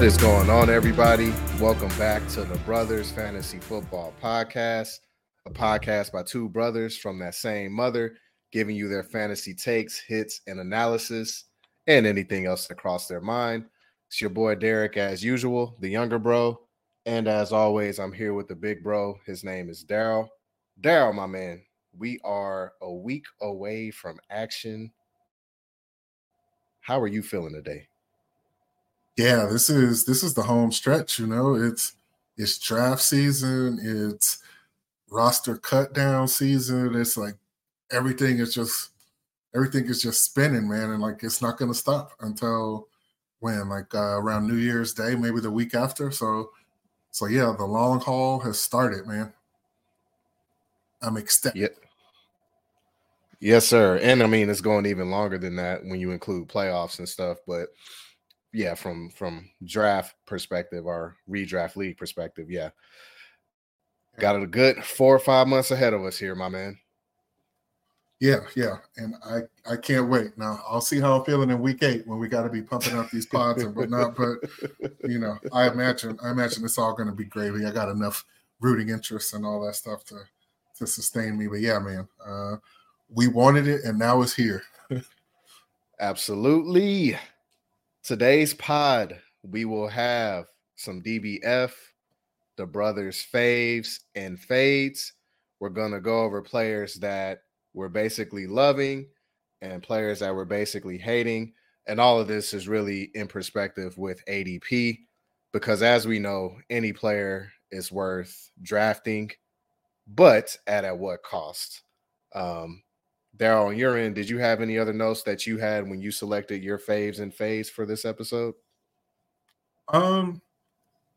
What is going on, everybody? Welcome back to the Brothers Fantasy Football Podcast, a podcast by two brothers from that same mother, giving you their fantasy takes, hits, and analysis, and anything else that cross their mind. It's your boy Derek, as usual, the younger bro. And as always, I'm here with the big bro. His name is Daryl. Daryl, my man, we are a week away from action. How are you feeling today? Yeah, this is this is the home stretch. You know, it's it's draft season, it's roster cut down season. It's like everything is just everything is just spinning, man, and like it's not going to stop until when, like uh, around New Year's Day, maybe the week after. So, so yeah, the long haul has started, man. I'm ecstatic. Yeah. Yes, sir. And I mean, it's going even longer than that when you include playoffs and stuff. But yeah, from from draft perspective or redraft league perspective, yeah. Got a good four or five months ahead of us here, my man. Yeah, yeah, and I I can't wait. Now I'll see how I'm feeling in week eight when we got to be pumping up these pods and whatnot. But you know, I imagine I imagine it's all going to be gravy. I got enough rooting interest and all that stuff to to sustain me. But yeah, man, uh, we wanted it, and now it's here. Absolutely. Today's pod, we will have some DBF, the brothers' faves and fades. We're going to go over players that we're basically loving and players that we're basically hating. And all of this is really in perspective with ADP because, as we know, any player is worth drafting, but at, at what cost? Um, Daryl, on your end, did you have any other notes that you had when you selected your faves and faves for this episode? Um,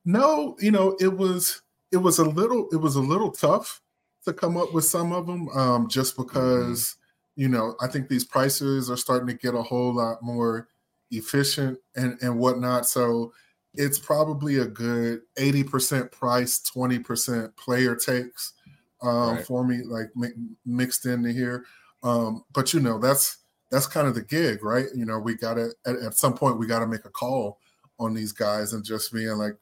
no, you know, it was it was a little it was a little tough to come up with some of them, um, just mm-hmm. because mm-hmm. you know I think these prices are starting to get a whole lot more efficient and and whatnot. So it's probably a good eighty percent price, twenty percent player takes um, right. for me, like mi- mixed into here. Um, but you know, that's that's kind of the gig, right? You know, we gotta at, at some point we gotta make a call on these guys and just being like,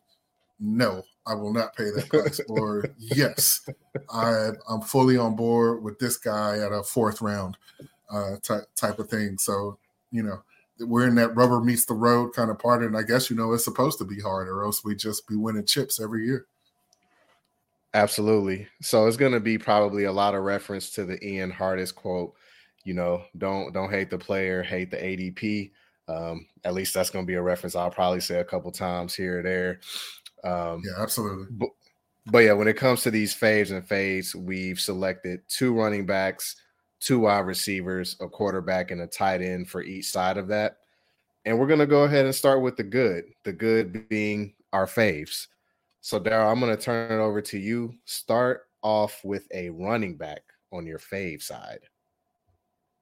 no, I will not pay that price, or yes, I I'm fully on board with this guy at a fourth round uh, type type of thing. So you know, we're in that rubber meets the road kind of part, and I guess you know it's supposed to be hard, or else we just be winning chips every year. Absolutely. So it's going to be probably a lot of reference to the Ian Hartitz quote. You know, don't don't hate the player, hate the ADP. Um, at least that's going to be a reference I'll probably say a couple times here or there. Um, yeah, absolutely. But, but yeah, when it comes to these faves and fades, we've selected two running backs, two wide receivers, a quarterback, and a tight end for each side of that. And we're going to go ahead and start with the good, the good being our faves. So, Daryl, I'm going to turn it over to you. Start off with a running back on your fave side.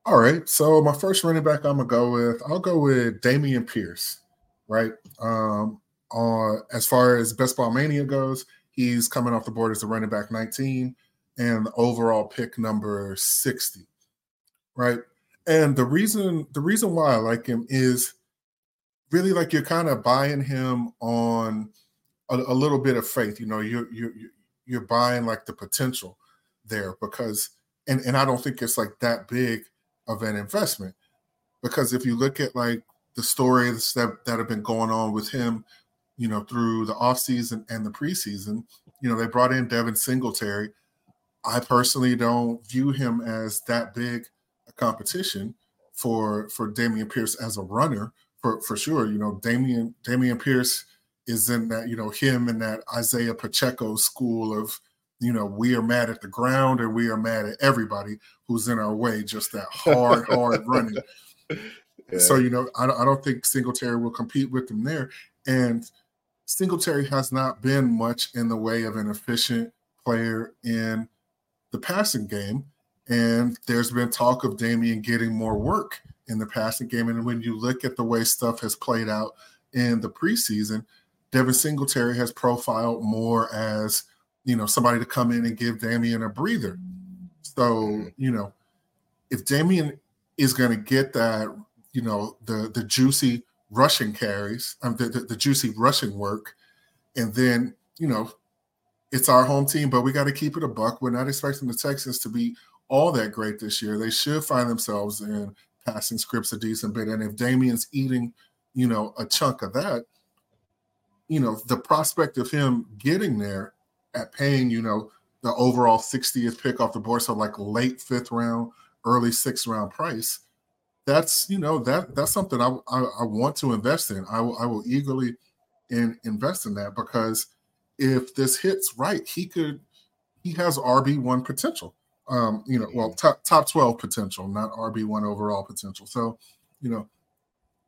All right. So, my first running back I'm going to go with, I'll go with Dameon Pierce, right? Um, on as far as Best Ball Mania goes, he's coming off the board as a running back 19 and overall pick number 60, right? And the reason the reason why I like him is really like you're kind of buying him on – a, a little bit of faith. You know, you're you're you're buying like the potential there because, and and I don't think it's like that big of an investment because if you look at like the stories that that have been going on with him, you know, through the offseason and the preseason, you know, they brought in Devin Singletary. I personally don't view him as that big a competition for for Dameon Pierce as a runner for for sure. You know, Dameon Dameon Pierce is in that, you know, him and that Isaiah Pacheco school of, you know, we are mad at the ground and we are mad at everybody who's in our way, just that hard, hard running. Yeah. So, you know, I, I don't think Singletary will compete with them there. And Singletary has not been much in the way of an efficient player in the passing game. And there's been talk of Dameon getting more work in the passing game. And when you look at the way stuff has played out in the preseason, Devin Singletary has profiled more as, you know, somebody to come in and give Dameon a breather. So, mm-hmm. you know, if Dameon is going to get that, you know, the the juicy rushing carries, um, the, the, the juicy rushing work, and then you know it's our home team, but we got to keep it a buck. We're not expecting the Texans to be all that great this year. They should find themselves in passing scripts a decent bit, and if Dameon's eating, you know, a chunk of that, you know, the prospect of him getting there at paying, you know, the overall 60th pick off the board, so like late fifth round, early sixth round price. That's you know that that's something I I, I want to invest in. I will I will eagerly in, invest in that because if this hits right, he could he has RB one potential. Um, you know, well top top twelve potential, not RB one overall potential. So, you know,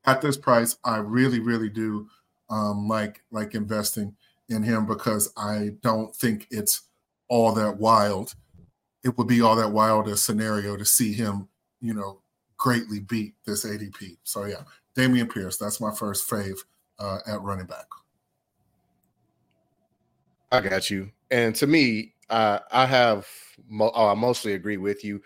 at this price, I really really do um, like like investing in him because I don't think it's all that wild. It would be all that wild a scenario to see him, you know, greatly beat this ADP. So yeah, Dameon Pierce, that's my first fave uh, at running back. I got you. And to me, uh, I have mo- oh, I mostly agree with you.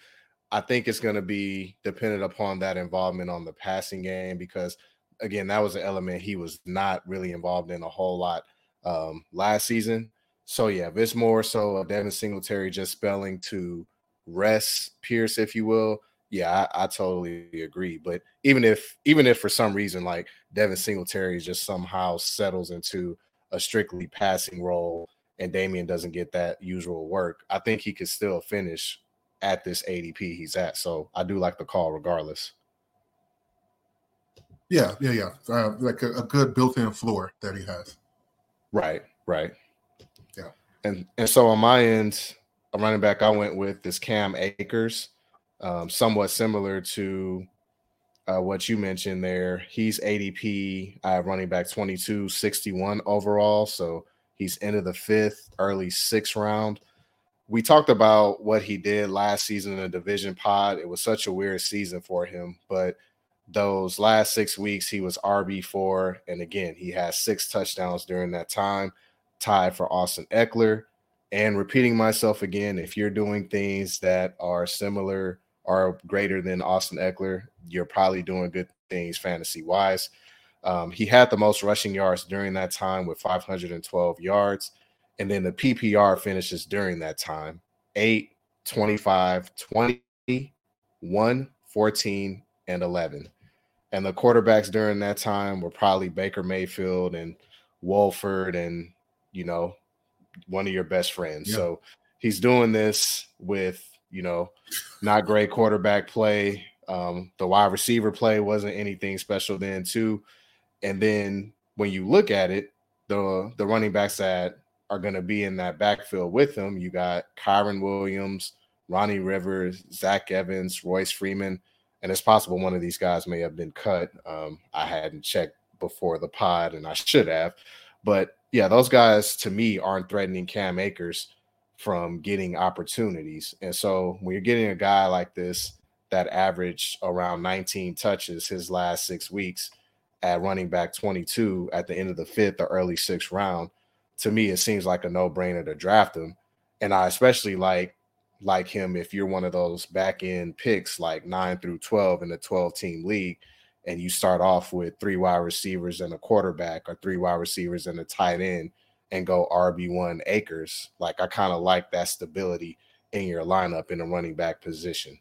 I think it's going to be dependent upon that involvement on the passing game because again, that was an element he was not really involved in a whole lot um, last season. So yeah, it's more so of Devin Singletary just spelling to rest Pierce, if you will, yeah, I, I, totally agree. But even if even if for some reason like Devin Singletary just somehow settles into a strictly passing role and Dameon doesn't get that usual work, I think he could still finish at this ADP he's at. So I do like the call regardless. Yeah, yeah, yeah. Uh, like a, a good built-in floor that he has. Right, right. Yeah. And and so on my end, a running back I went with is Cam Akers, um, somewhat similar to uh, what you mentioned there. He's ADP, I have running back 22, 61 overall. So he's into the fifth, early sixth round. We talked about what he did last season in the division pod. It was such a weird season for him, but those last six weeks, he was RB4. And again, he has six touchdowns during that time, tied for Austin Ekeler. And repeating myself again, if you're doing things that are similar or greater than Austin Ekeler, you're probably doing good things fantasy wise. Um, he had the most rushing yards during that time with 512 yards. And then the PPR finishes during that time 8, 25, 20, 1, 14, and 11. And the quarterbacks during that time were probably Baker Mayfield and Wolford and, you know, one of your best friends. Yeah. So he's doing this with, you know, not great quarterback play. Um, the wide receiver play wasn't anything special then, too. And then when you look at it, the the running backs that are going to be in that backfield with him, you got Kyren Williams, Ronnie Rivers, Zach Evans, Royce Freeman and it's possible one of these guys may have been cut. Um, I hadn't checked before the pod, and I should have. But yeah, those guys to me aren't threatening Cam Akers from getting opportunities. And so when you're getting a guy like this that averaged around 19 touches his last six weeks at running back 22 at the end of the fifth or early sixth round, to me, it seems like a no brainer to draft him. And I especially like like him if you're one of those back end picks like 9 through 12 in the 12 team league and you start off with three wide receivers and a quarterback or three wide receivers and a tight end and go RB1 Akers like I kind of like that stability in your lineup in a running back position.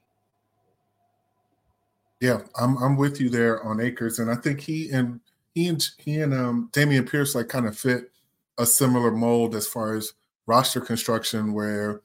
Yeah I'm I'm with you there on Akers and I think he and he and he and um Dameon Pierce like kind of fit a similar mold as far as roster construction where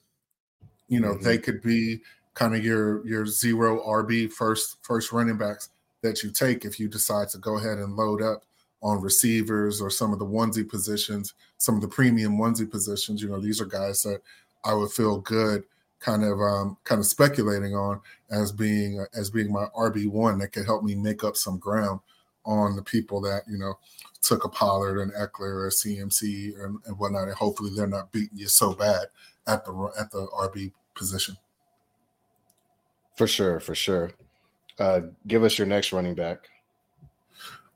you know, mm-hmm. they could be kind of your your zero RB first first running backs that you take if you decide to go ahead and load up on receivers or some of the onesie positions, some of the premium onesie positions. You know, these are guys that I would feel good kind of um, kind of speculating on as being as being my RB one that could help me make up some ground on the people that you know took a Pollard and Ekeler or CMC and, and whatnot, and hopefully they're not beating you so bad at the at the RB position. For sure, for sure. Uh, give us your next running back.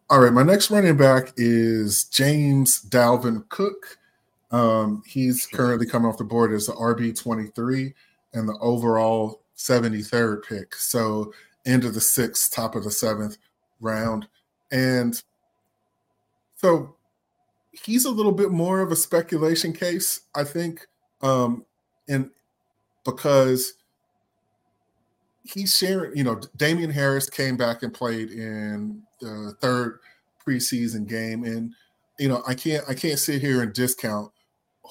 All right, my next running back is James Dalvin Cook. Um, he's currently coming off the board as the RB twenty three and the overall seventy third pick. So end of the sixth, top of the seventh round, and So he's a little bit more of a speculation case, I think, um, and because he's sharing, you know, Damien Harris came back and played in the third preseason game, and you know, I can't I can't sit here and discount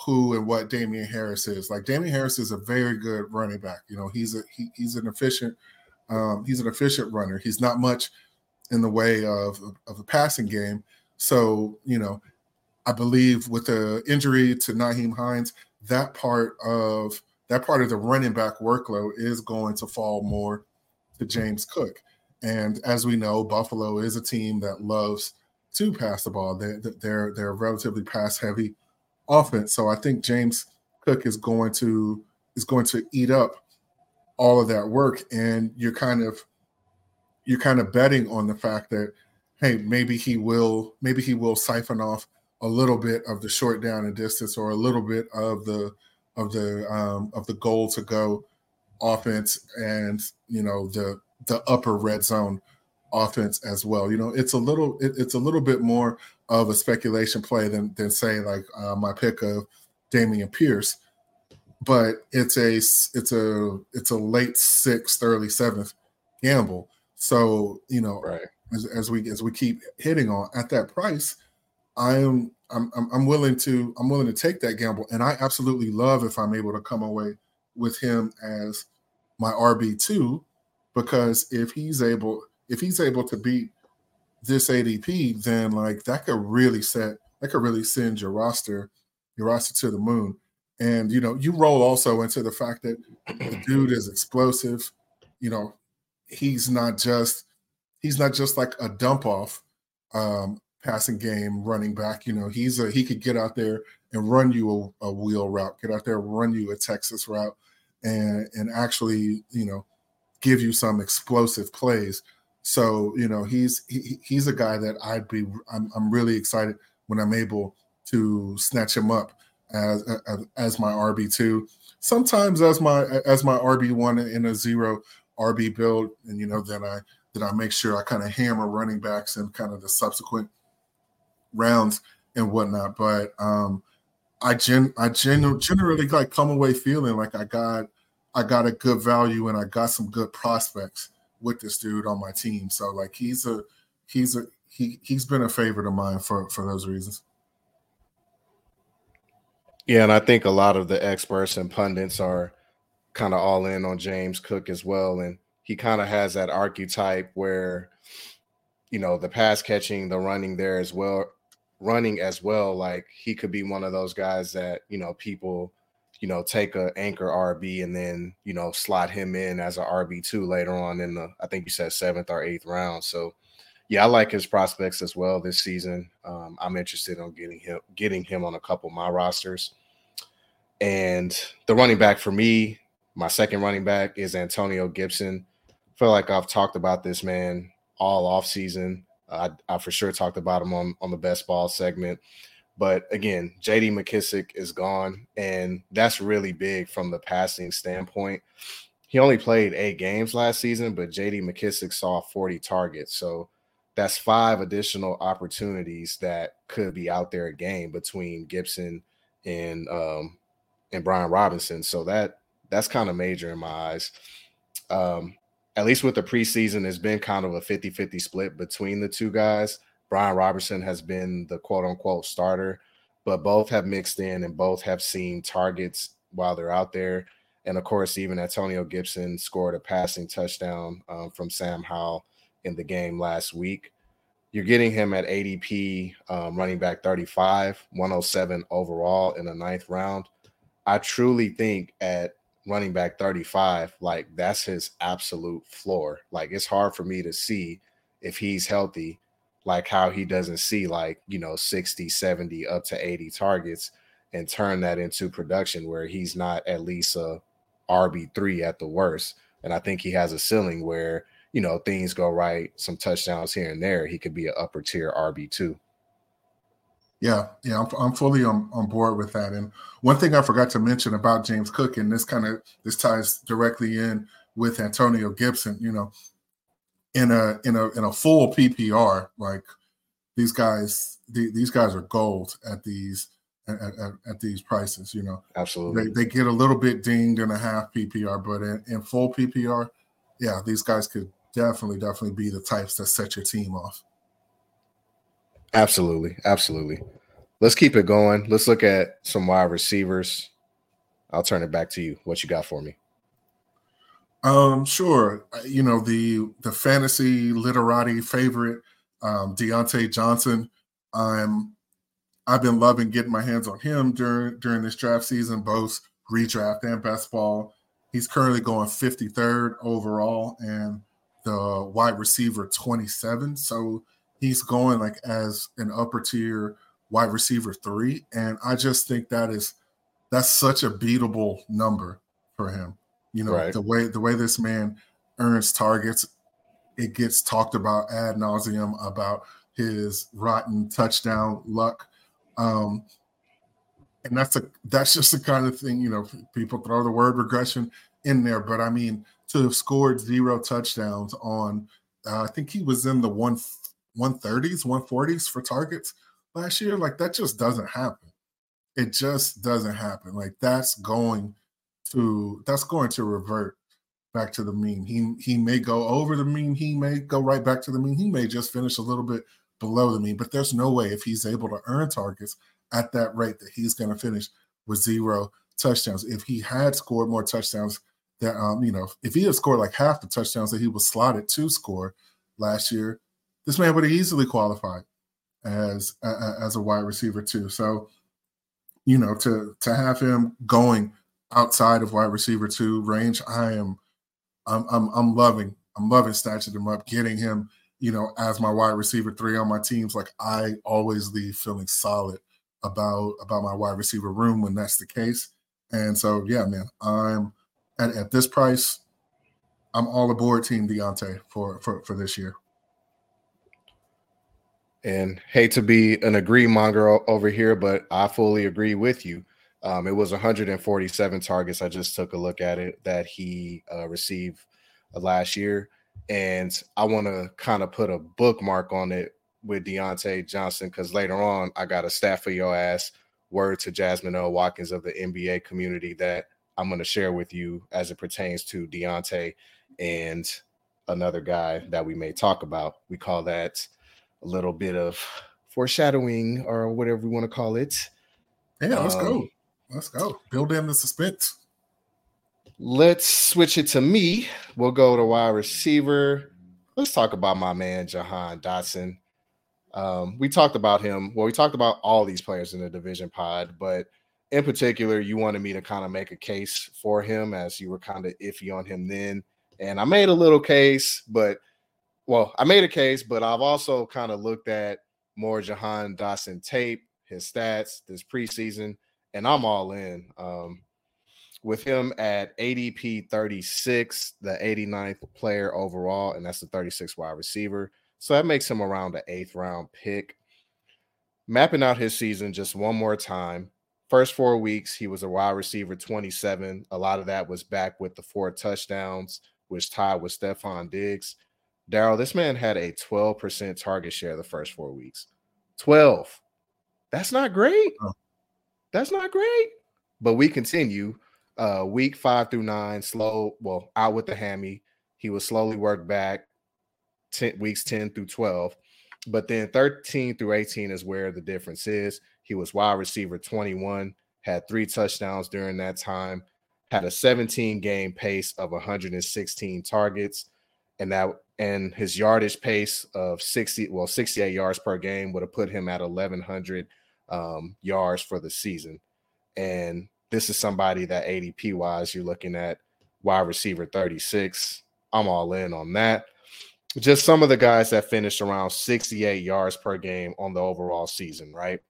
who and what Damien Harris is. Like Damien Harris is a very good running back. You know, he's a he, he's an efficient um, he's an efficient runner. He's not much in the way of of a passing game. So you know, I believe with the injury to Nyheim Hines, that part of that part of the running back workload is going to fall more to James Cook. And as we know, Buffalo is a team that loves to pass the ball. They, they're they're relatively pass heavy offense. So I think James Cook is going to is going to eat up all of that work. And you're kind of you're kind of betting on the fact that hey, maybe he will maybe he will siphon off a little bit of the short down and distance or a little bit of the of the um, of the goal to go offense and you know the the upper red zone offense as well. You know, it's a little it, it's a little bit more of a speculation play than than say like uh, my pick of Dameon Pierce, but it's a it's a it's a late sixth, early seventh gamble. So you know, right. as, as we as we keep hitting on at that price, I'm I'm I'm willing to I'm willing to take that gamble, and I absolutely love if I'm able to come away with him as my RB two, because if he's able if he's able to beat this ADP, then like that could really set that could really send your roster your roster to the moon. And you know, you roll also into the fact that the dude is explosive. You know, he's not just he's not just like a dump off um, passing game running back. You know, he's a he could get out there and run you a, a wheel route, get out there, run you a Texas route, and and actually, you know, give you some explosive plays. So you know, he's he, he's a guy that I'd be I'm, I'm really excited when I'm able to snatch him up as as, as my RB two, sometimes as my as my RB one in a zero RB build, and you know then I then I make sure I kind of hammer running backs and kind of the subsequent rounds and whatnot. But um, I gen I gen- generally like come away feeling like I got I got a good value and I got some good prospects with this dude on my team. So like he's a he's a he he's been a favorite of mine for for those reasons. Yeah, and I think a lot of the experts and pundits are kind of all in on James Cook as well. And he kind of has that archetype where, you know, the pass catching, the running there as well, running as well. Like he could be one of those guys that, you know, people, you know, take a anchor RB and then, you know, slot him in as a RB2 later on in the, I think you said seventh or eighth round. So, yeah, I like his prospects as well this season. Um, I'm interested in getting him getting him on a couple of my rosters. And the running back for me, my second running back is Antonio Gibson. I feel like I've talked about this man all off season. I, I for sure talked about him on on the best ball segment. But again, JD McKissic is gone, and that's really big from the passing standpoint. He only played eight games last season, but JD McKissic saw 40 targets. So that's five additional opportunities that could be out there a game between Gibson and um and Brian Robinson. So that that's kind of major in my eyes. Um, at least with the preseason, it's been kind of a 50 50 split between the two guys. Brian Robertson has been the quote unquote starter, but both have mixed in and both have seen targets while they're out there. And of course, even Antonio Gibson scored a passing touchdown um, from Sam Howell in the game last week. You're getting him at ADP um, running back 35, 107 overall in the ninth round. I truly think at running back 35, like that's his absolute floor. Like it's hard for me to see if he's healthy, like how he doesn't see like, you know, 60, 70 up to 80 targets and turn that into production where he's not at least a RB3 at the worst. And I think he has a ceiling where, you know, things go right, some touchdowns here and there. He could be an upper tier RB2. Yeah, yeah, I'm, I'm fully on, on board with that. And one thing I forgot to mention about James Cook, and this kind of this ties directly in with Antonio Gibson. You know, in a in a in a full PPR, like these guys the, these guys are gold at these at, at, at, these prices. You know, absolutely. They, they get a little bit dinged in a half PPR, but in, in full PPR, yeah, these guys could definitely definitely be the types that set your team off. Absolutely, absolutely. Let's keep it going. Let's look at some wide receivers. I'll turn it back to you. What you got for me? Um, sure. You know the the fantasy literati favorite, um, Diontae Johnson. I'm I've been loving getting my hands on him during during this draft season, both redraft and best ball. He's currently going 53rd overall and the wide receiver 27. So he's going like as an upper tier wide receiver three. And I just think that is that's such a beatable number for him. You know, right. the way the way this man earns targets, it gets talked about ad nauseum about his rotten touchdown luck. Um, and that's a that's just the kind of thing, you know, people throw the word regression in there, but I mean to have scored zero touchdowns on uh, I think he was in the one 130s, 140s for targets last year. Like that just doesn't happen. It just doesn't happen. Like that's going to that's going to revert back to the mean. He he may go over the mean, he may go right back to the mean. He may just finish a little bit below the mean, but there's no way if he's able to earn targets at that rate that he's going to finish with zero touchdowns. If he had scored more touchdowns that um, you know, if he had scored like half the touchdowns that he was slotted to score last year, this man would have easily qualified as uh, as a wide receiver too. So, you know, to to have him going outside of wide receiver two range, I am I'm I'm, I'm loving I'm loving snatching him up, getting him, you know, as my wide receiver three on my teams. Like I always leave feeling solid about about my wide receiver room when that's the case. And so, yeah, man, I'm at, at this price, I'm all aboard Team Diontae for for for this year. And hate to be an agree monger over here, but I fully agree with you. Um, it was 147 targets. I just took a look at it that he uh, received uh, last year. And I want to kind of put a bookmark on it with Diontae Johnson because later on I got a stat for your ass. Word to Jasmine L. Watkins of the NBA community that I'm going to share with you as it pertains to Diontae and another guy that we may talk about. We call that a little bit of foreshadowing or whatever we want to call it. Yeah, let's um, go. Let's go. Build in the suspense. Let's switch it to me. We'll go to wide receiver. Let's talk about my man Jahan Dotson. Um, we talked about him. Well, we talked about all these players in the division pod, but in particular, you wanted me to kind of make a case for him as you were kind of iffy on him then. And I made a little case, but well, I made a case, but I've also kind of looked at more Jahan Dotson tape, his stats this preseason, and I'm all in. Um, with him at ADP 36, the 89th player overall, and that's the 36 wide receiver. So that makes him around the eighth round pick. Mapping out his season just one more time. First four weeks, he was a wide receiver 27. A lot of that was back with the four touchdowns, which tied with Stefon Diggs. Daryl, this man had a 12% target share the first four weeks. 12. That's not great. That's not great. But we continue. Uh, week five through nine, slow, well, out with the hammy. He was slowly worked back 10, weeks 10 through 12. But then 13 through 18 is where the difference is. He was wide receiver 21, had three touchdowns during that time, had a 17 game pace of 116 targets, and that and his yardage pace of 60, well, 68 yards per game would have put him at 1,100 um, yards for the season. And this is somebody that ADP wise, you're looking at wide receiver 36. I'm all in on that. Just some of the guys that finished around 68 yards per game on the overall season, right?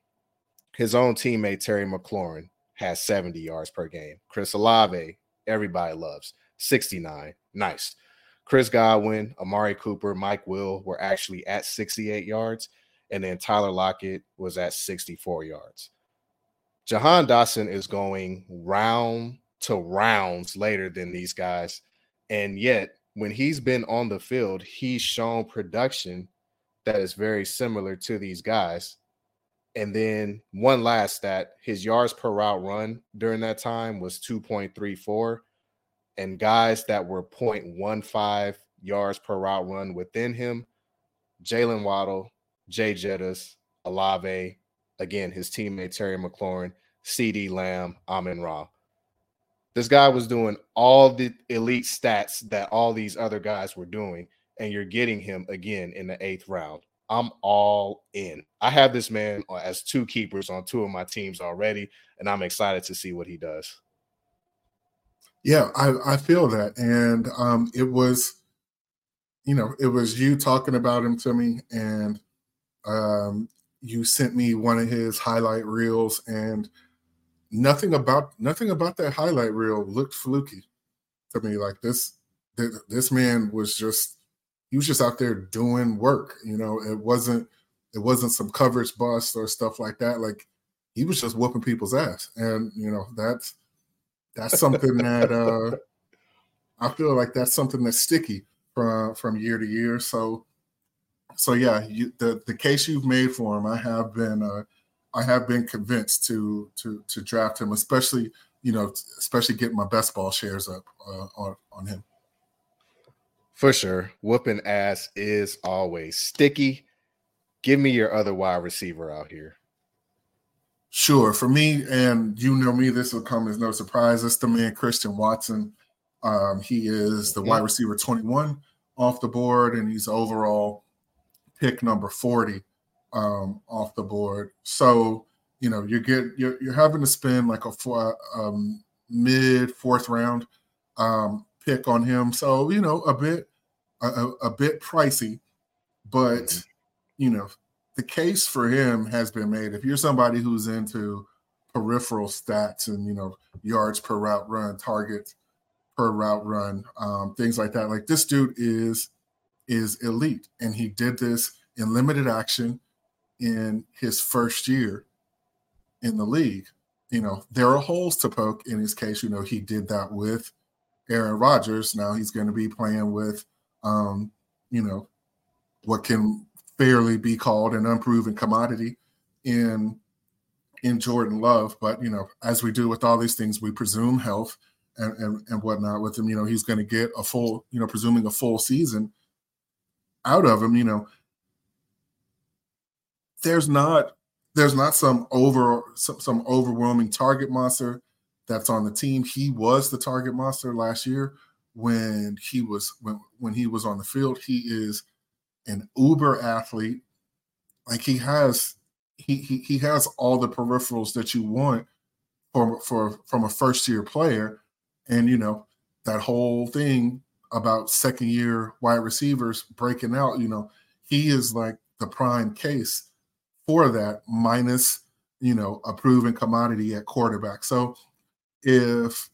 His own teammate, Terry McLaurin, has 70 yards per game. Chris Olave, everybody loves 69. Nice. Chris Godwin, Amari Cooper, Mike Will were actually at 68 yards, and then Tyler Lockett was at 64 yards. Jahan Dotson is going round to rounds later than these guys. And yet, when he's been on the field, he's shown production that is very similar to these guys. And then one last stat his yards per route run during that time was 2.34. And guys that were 0.15 yards per route run within him, Jalen Waddle, Jay Jettis, Olave, again, his teammate Terry McLaurin, CeeDee Lamb, Amon Ra. This guy was doing all the elite stats that all these other guys were doing, and you're getting him again in the eighth round. I'm all in. I have this man as two keepers on two of my teams already, and I'm excited to see what he does. Yeah, I, I feel that. And um, it was, you know, it was you talking about him to me, and um, you sent me one of his highlight reels, and nothing about nothing about that highlight reel looked fluky to me. Like this, this man was just he was just out there doing work. You know, it wasn't it wasn't some coverage bust or stuff like that. Like he was just whooping people's ass, and you know that's that's something that uh I feel like that's something that's sticky from from year to year. So so yeah, you, the the case you've made for him, I have been uh, I have been convinced to to to draft him, especially you know especially getting my best ball shares up uh, on on him. For sure. Whooping ass is always sticky. Give me your other wide receiver out here. Sure. For me, and you know me, this will come as no surprise. It's the man, Christian Watson. Um, he is the mm-hmm. wide receiver 21 off the board, and he's overall pick number 40 um, off the board. So, you know, you get you're, you're having to spend like a four, um, mid fourth round um, pick on him. So, you know, a bit a, a bit pricey, but mm-hmm. you know, the case for him has been made. If you're somebody who's into peripheral stats and you know yards per route run, targets per route run, um, things like that, like this dude is is elite, and he did this in limited action in his first year in the league. You know, there are holes to poke in his case. You know, he did that with Aaron Rodgers. Now he's going to be playing with um, you know, what can fairly be called an unproven commodity in in Jordan Love. But you know, as we do with all these things, we presume health and and, and whatnot with him. You know, he's going to get a full, you know, presuming a full season out of him. You know, there's not there's not some over some, some overwhelming target monster that's on the team. He was the target monster last year, when he was when when he was on the field. He is an uber athlete. Like he has he he, he has all the peripherals that you want for for from a first year player. And you know, that whole thing about second year wide receivers breaking out, you know, he is like the prime case for that, minus, you know, a proven commodity at quarterback. So if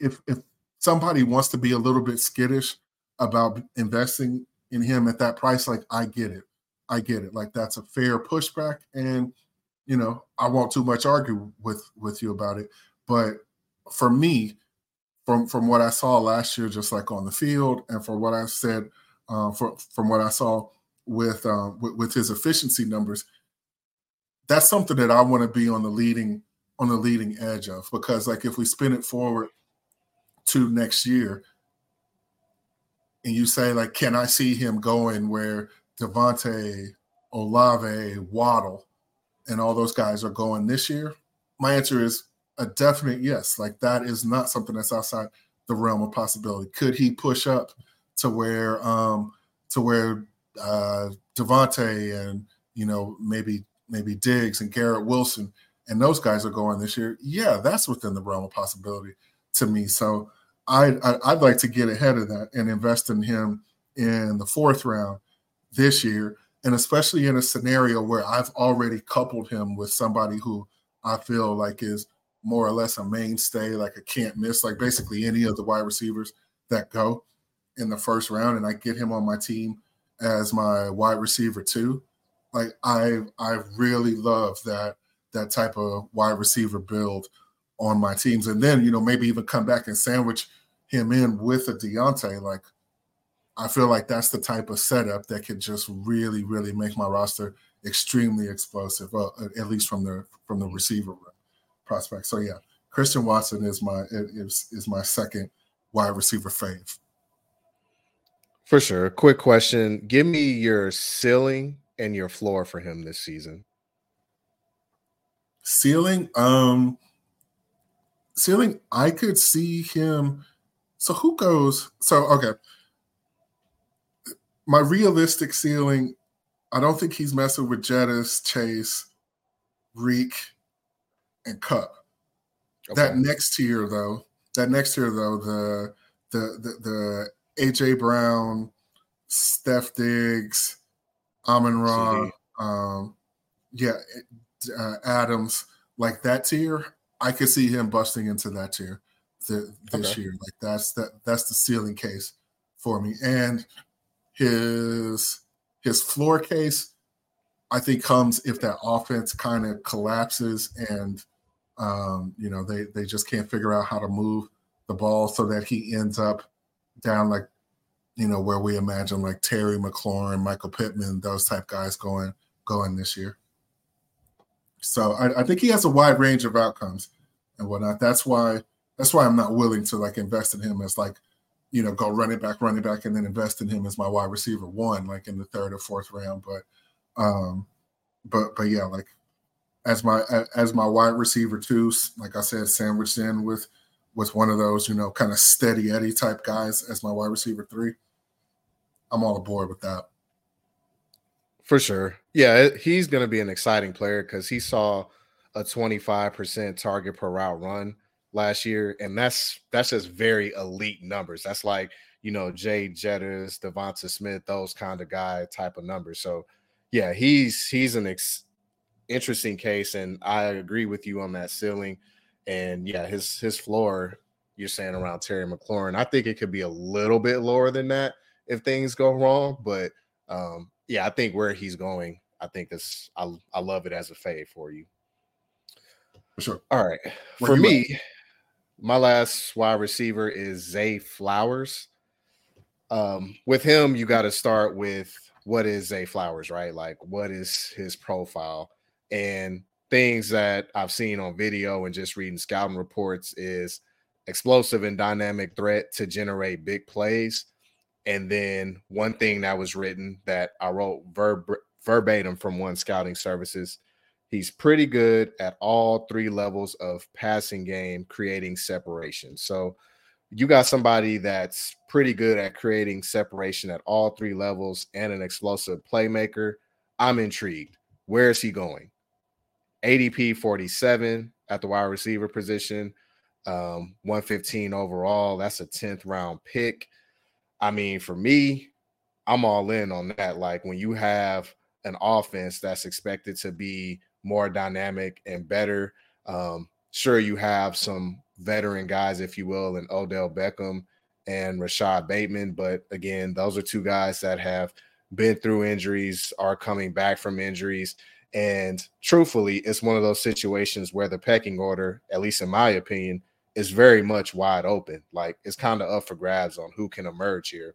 if if somebody wants to be a little bit skittish about investing in him at that price, like I get it. I get it. Like that's a fair pushback. And you know, I won't too much argue with with you about it. But for me, from from what I saw last year, just like on the field, and for what I said, uh, for, from what I saw with, uh, with with his efficiency numbers, that's something that I want to be on the leading on the leading edge of because like if we spin it forward to next year, and you say like, can I see him going where Devonte, Olave, Waddle, and all those guys are going this year? My answer is a definite yes. Like that is not something that's outside the realm of possibility. Could he push up to where um to where uh and you know maybe maybe Diggs and Garrett Wilson and those guys are going this year? Yeah, that's within the realm of possibility to me. So I'd, I'd like to get ahead of that and invest in him in the fourth round this year, and especially in a scenario where I've already coupled him with somebody who I feel like is more or less a mainstay, like a can't miss, like basically any of the wide receivers that go in the first round, and I get him on my team as my wide receiver too. Like I I really love that that type of wide receiver build on my teams, and then you know maybe even come back and sandwich him in with a Diontae, like I feel like that's the type of setup that could just really, really make my roster extremely explosive, uh, at least from the from the receiver prospect. So yeah, Christian Watson is my is is my second wide receiver fave. For sure. Quick question: Give me your ceiling and your floor for him this season. Ceiling, um, ceiling. I could see him. So who goes? So okay. My realistic ceiling, I don't think he's messing with Jettis, Chase, Reek, and Kupp. Okay. That next tier, though, that next tier, though, the the the, the AJ Brown, Steph Diggs, Amon Ra, um, yeah, uh, Adams, like that tier. I could see him busting into that tier the, this okay. year. Like that's that that's the ceiling case for me, and his his floor case. I think comes if that offense kind of collapses and um, you know, they they just can't figure out how to move the ball so that he ends up down like, you know, where we imagine like Terry McLaurin, Michael Pittman, those type guys going going this year. So I, I think he has a wide range of outcomes and whatnot. That's why that's why I'm not willing to like invest in him as like, you know, go running back, running back, and then invest in him as my wide receiver one, like in the third or fourth round. But um, but but yeah, like as my as my wide receiver too. Like I said, sandwiched in with with one of those, you know, kind of steady Eddie type guys as my wide receiver three. I'm all aboard with that. For sure. Yeah, he's going to be an exciting player because he saw a 25% target per route run last year. And that's that's just very elite numbers. That's like, you know, Jay Jettis, Devonta Smith, those kind of guy type of numbers. So yeah, he's he's an ex- interesting case, and I agree with you on that ceiling. And yeah, his his floor, you're saying around Terry McLaurin. I think it could be a little bit lower than that if things go wrong. But um, yeah, I think where he's going, I think this I I love it as a fade for you. For sure. All right. Where for me, at? My last wide receiver is Zay Flowers. Um, with him, you got to start with what is Zay Flowers, right? Like, what is his profile? And things that I've seen on video and just reading scouting reports is explosive and dynamic threat to generate big plays. And then one thing that was written that I wrote verb- verbatim from one scouting services he's pretty good at all three levels of passing game creating separation. So you got somebody that's pretty good at creating separation at all three levels and an explosive playmaker. I'm intrigued. Where is he going? ADP 47 at the wide receiver position, um, 115 overall. That's a 10th round pick. I mean, for me, I'm all in on that. Like when you have an offense that's expected to be more dynamic and better. Um, sure, you have some veteran guys, if you will, and Odell Beckham and Rashod Bateman. But again, those are two guys that have been through injuries, are coming back from injuries. And truthfully, it's one of those situations where the pecking order, at least in my opinion, is very much wide open. Like it's kind of up for grabs on who can emerge here.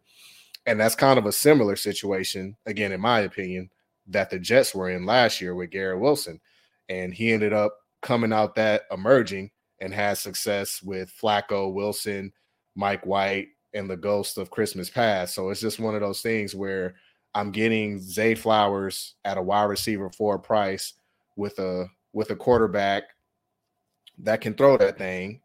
And that's kind of a similar situation, again, in my opinion, that the Jets were in last year with Garrett Wilson. And he ended up coming out that emerging and had success with Flacco, Wilson, Mike White, and the ghost of Christmas past. So it's just one of those things where I'm getting Zay Flowers at a wide receiver for a price with a with a quarterback that can throw that thing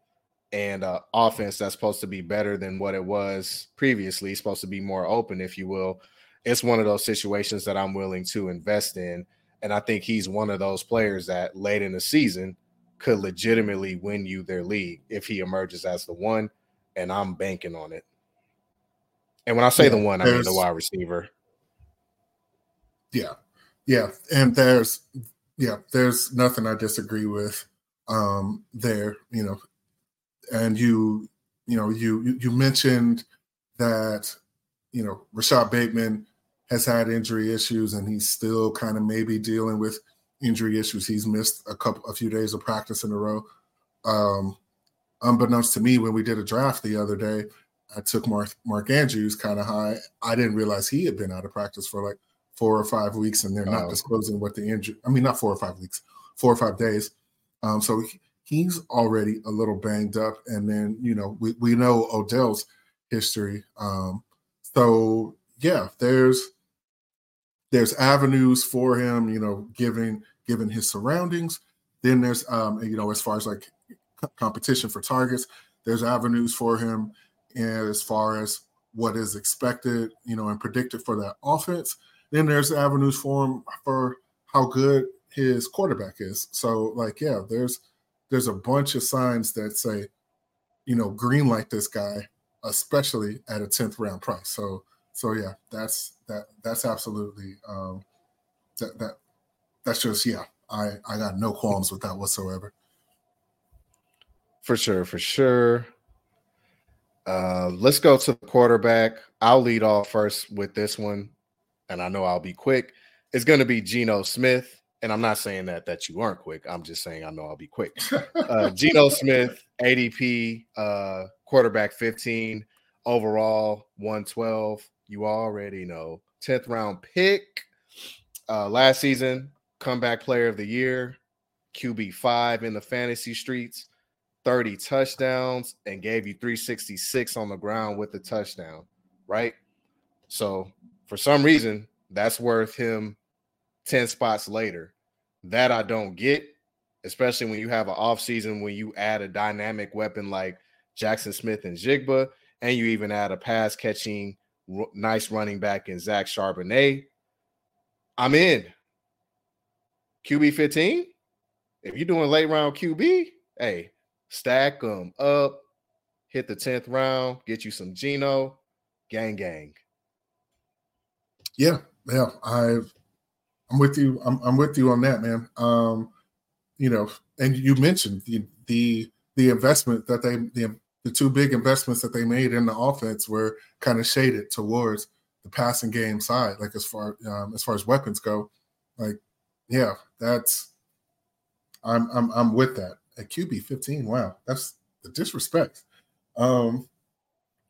and uh, offense that's supposed to be better than what it was previously, supposed to be more open, if you will. It's one of those situations that I'm willing to invest in. And I think he's one of those players that late in the season could legitimately win you their league if he emerges as the one. And I'm banking on it. And when I say yeah, the one, I mean the wide receiver. Yeah. Yeah. And there's yeah, there's nothing I disagree with um there, you know. And you, you know, you you mentioned that, you know, Rashod Bateman has had injury issues and he's still kind of maybe dealing with injury issues. He's missed a couple a few days of practice in a row. Um unbeknownst to me when we did a draft the other day, I took Mark Mark Andrews kind of high. I didn't realize he had been out of practice for like four or five weeks, and they're not oh. disclosing what the injury. I mean, not four or five weeks, four or five days. Um, so he's already a little banged up, and then you know we we know Odell's history. Um, so yeah, there's there's avenues for him, you know, given given his surroundings. Then there's um, you know, as far as like competition for targets, there's avenues for him and as far as what is expected, you know, and predicted for that offense. Then there's avenues for him for how good his quarterback is. So, like, yeah, there's there's a bunch of signs that say, you know, green light this guy, especially at a 10th round price. So so yeah, that's that that's absolutely um that that that's just yeah, I I got no qualms with that whatsoever. For sure, for sure. Uh, let's go to the quarterback. I'll lead off first with this one, and I know I'll be quick. It's going to be Geno Smith, and I'm not saying that that you aren't quick. I'm just saying I know I'll be quick. Uh, Geno Smith, ADP, uh, quarterback 15, overall 112. You already know. 10th round pick. Uh, last season, comeback player of the year, QB five in the fantasy streets. 30 touchdowns and gave you 366 on the ground with the touchdown, right? So for some reason, that's worth him 10 spots later. That I don't get, especially when you have an offseason when you add a dynamic weapon like Jaxon Smith-Njigba, and you even add a pass catching nice running back in Zach Charbonnet. I'm in. QB 15. If you're doing late round QB, hey, stack them up, hit the 10th round, get you some Geno, gang, gang. Yeah, yeah. I've, I'm with you. I'm, I'm with you on that, man. Um, you know, and you mentioned the the the investment that they the the two big investments that they made in the offense were kind of shaded towards the passing game side, like as far um, as far as weapons go. Like, yeah, that's I'm I'm I'm with that at QB 15. Wow, that's the disrespect. Um,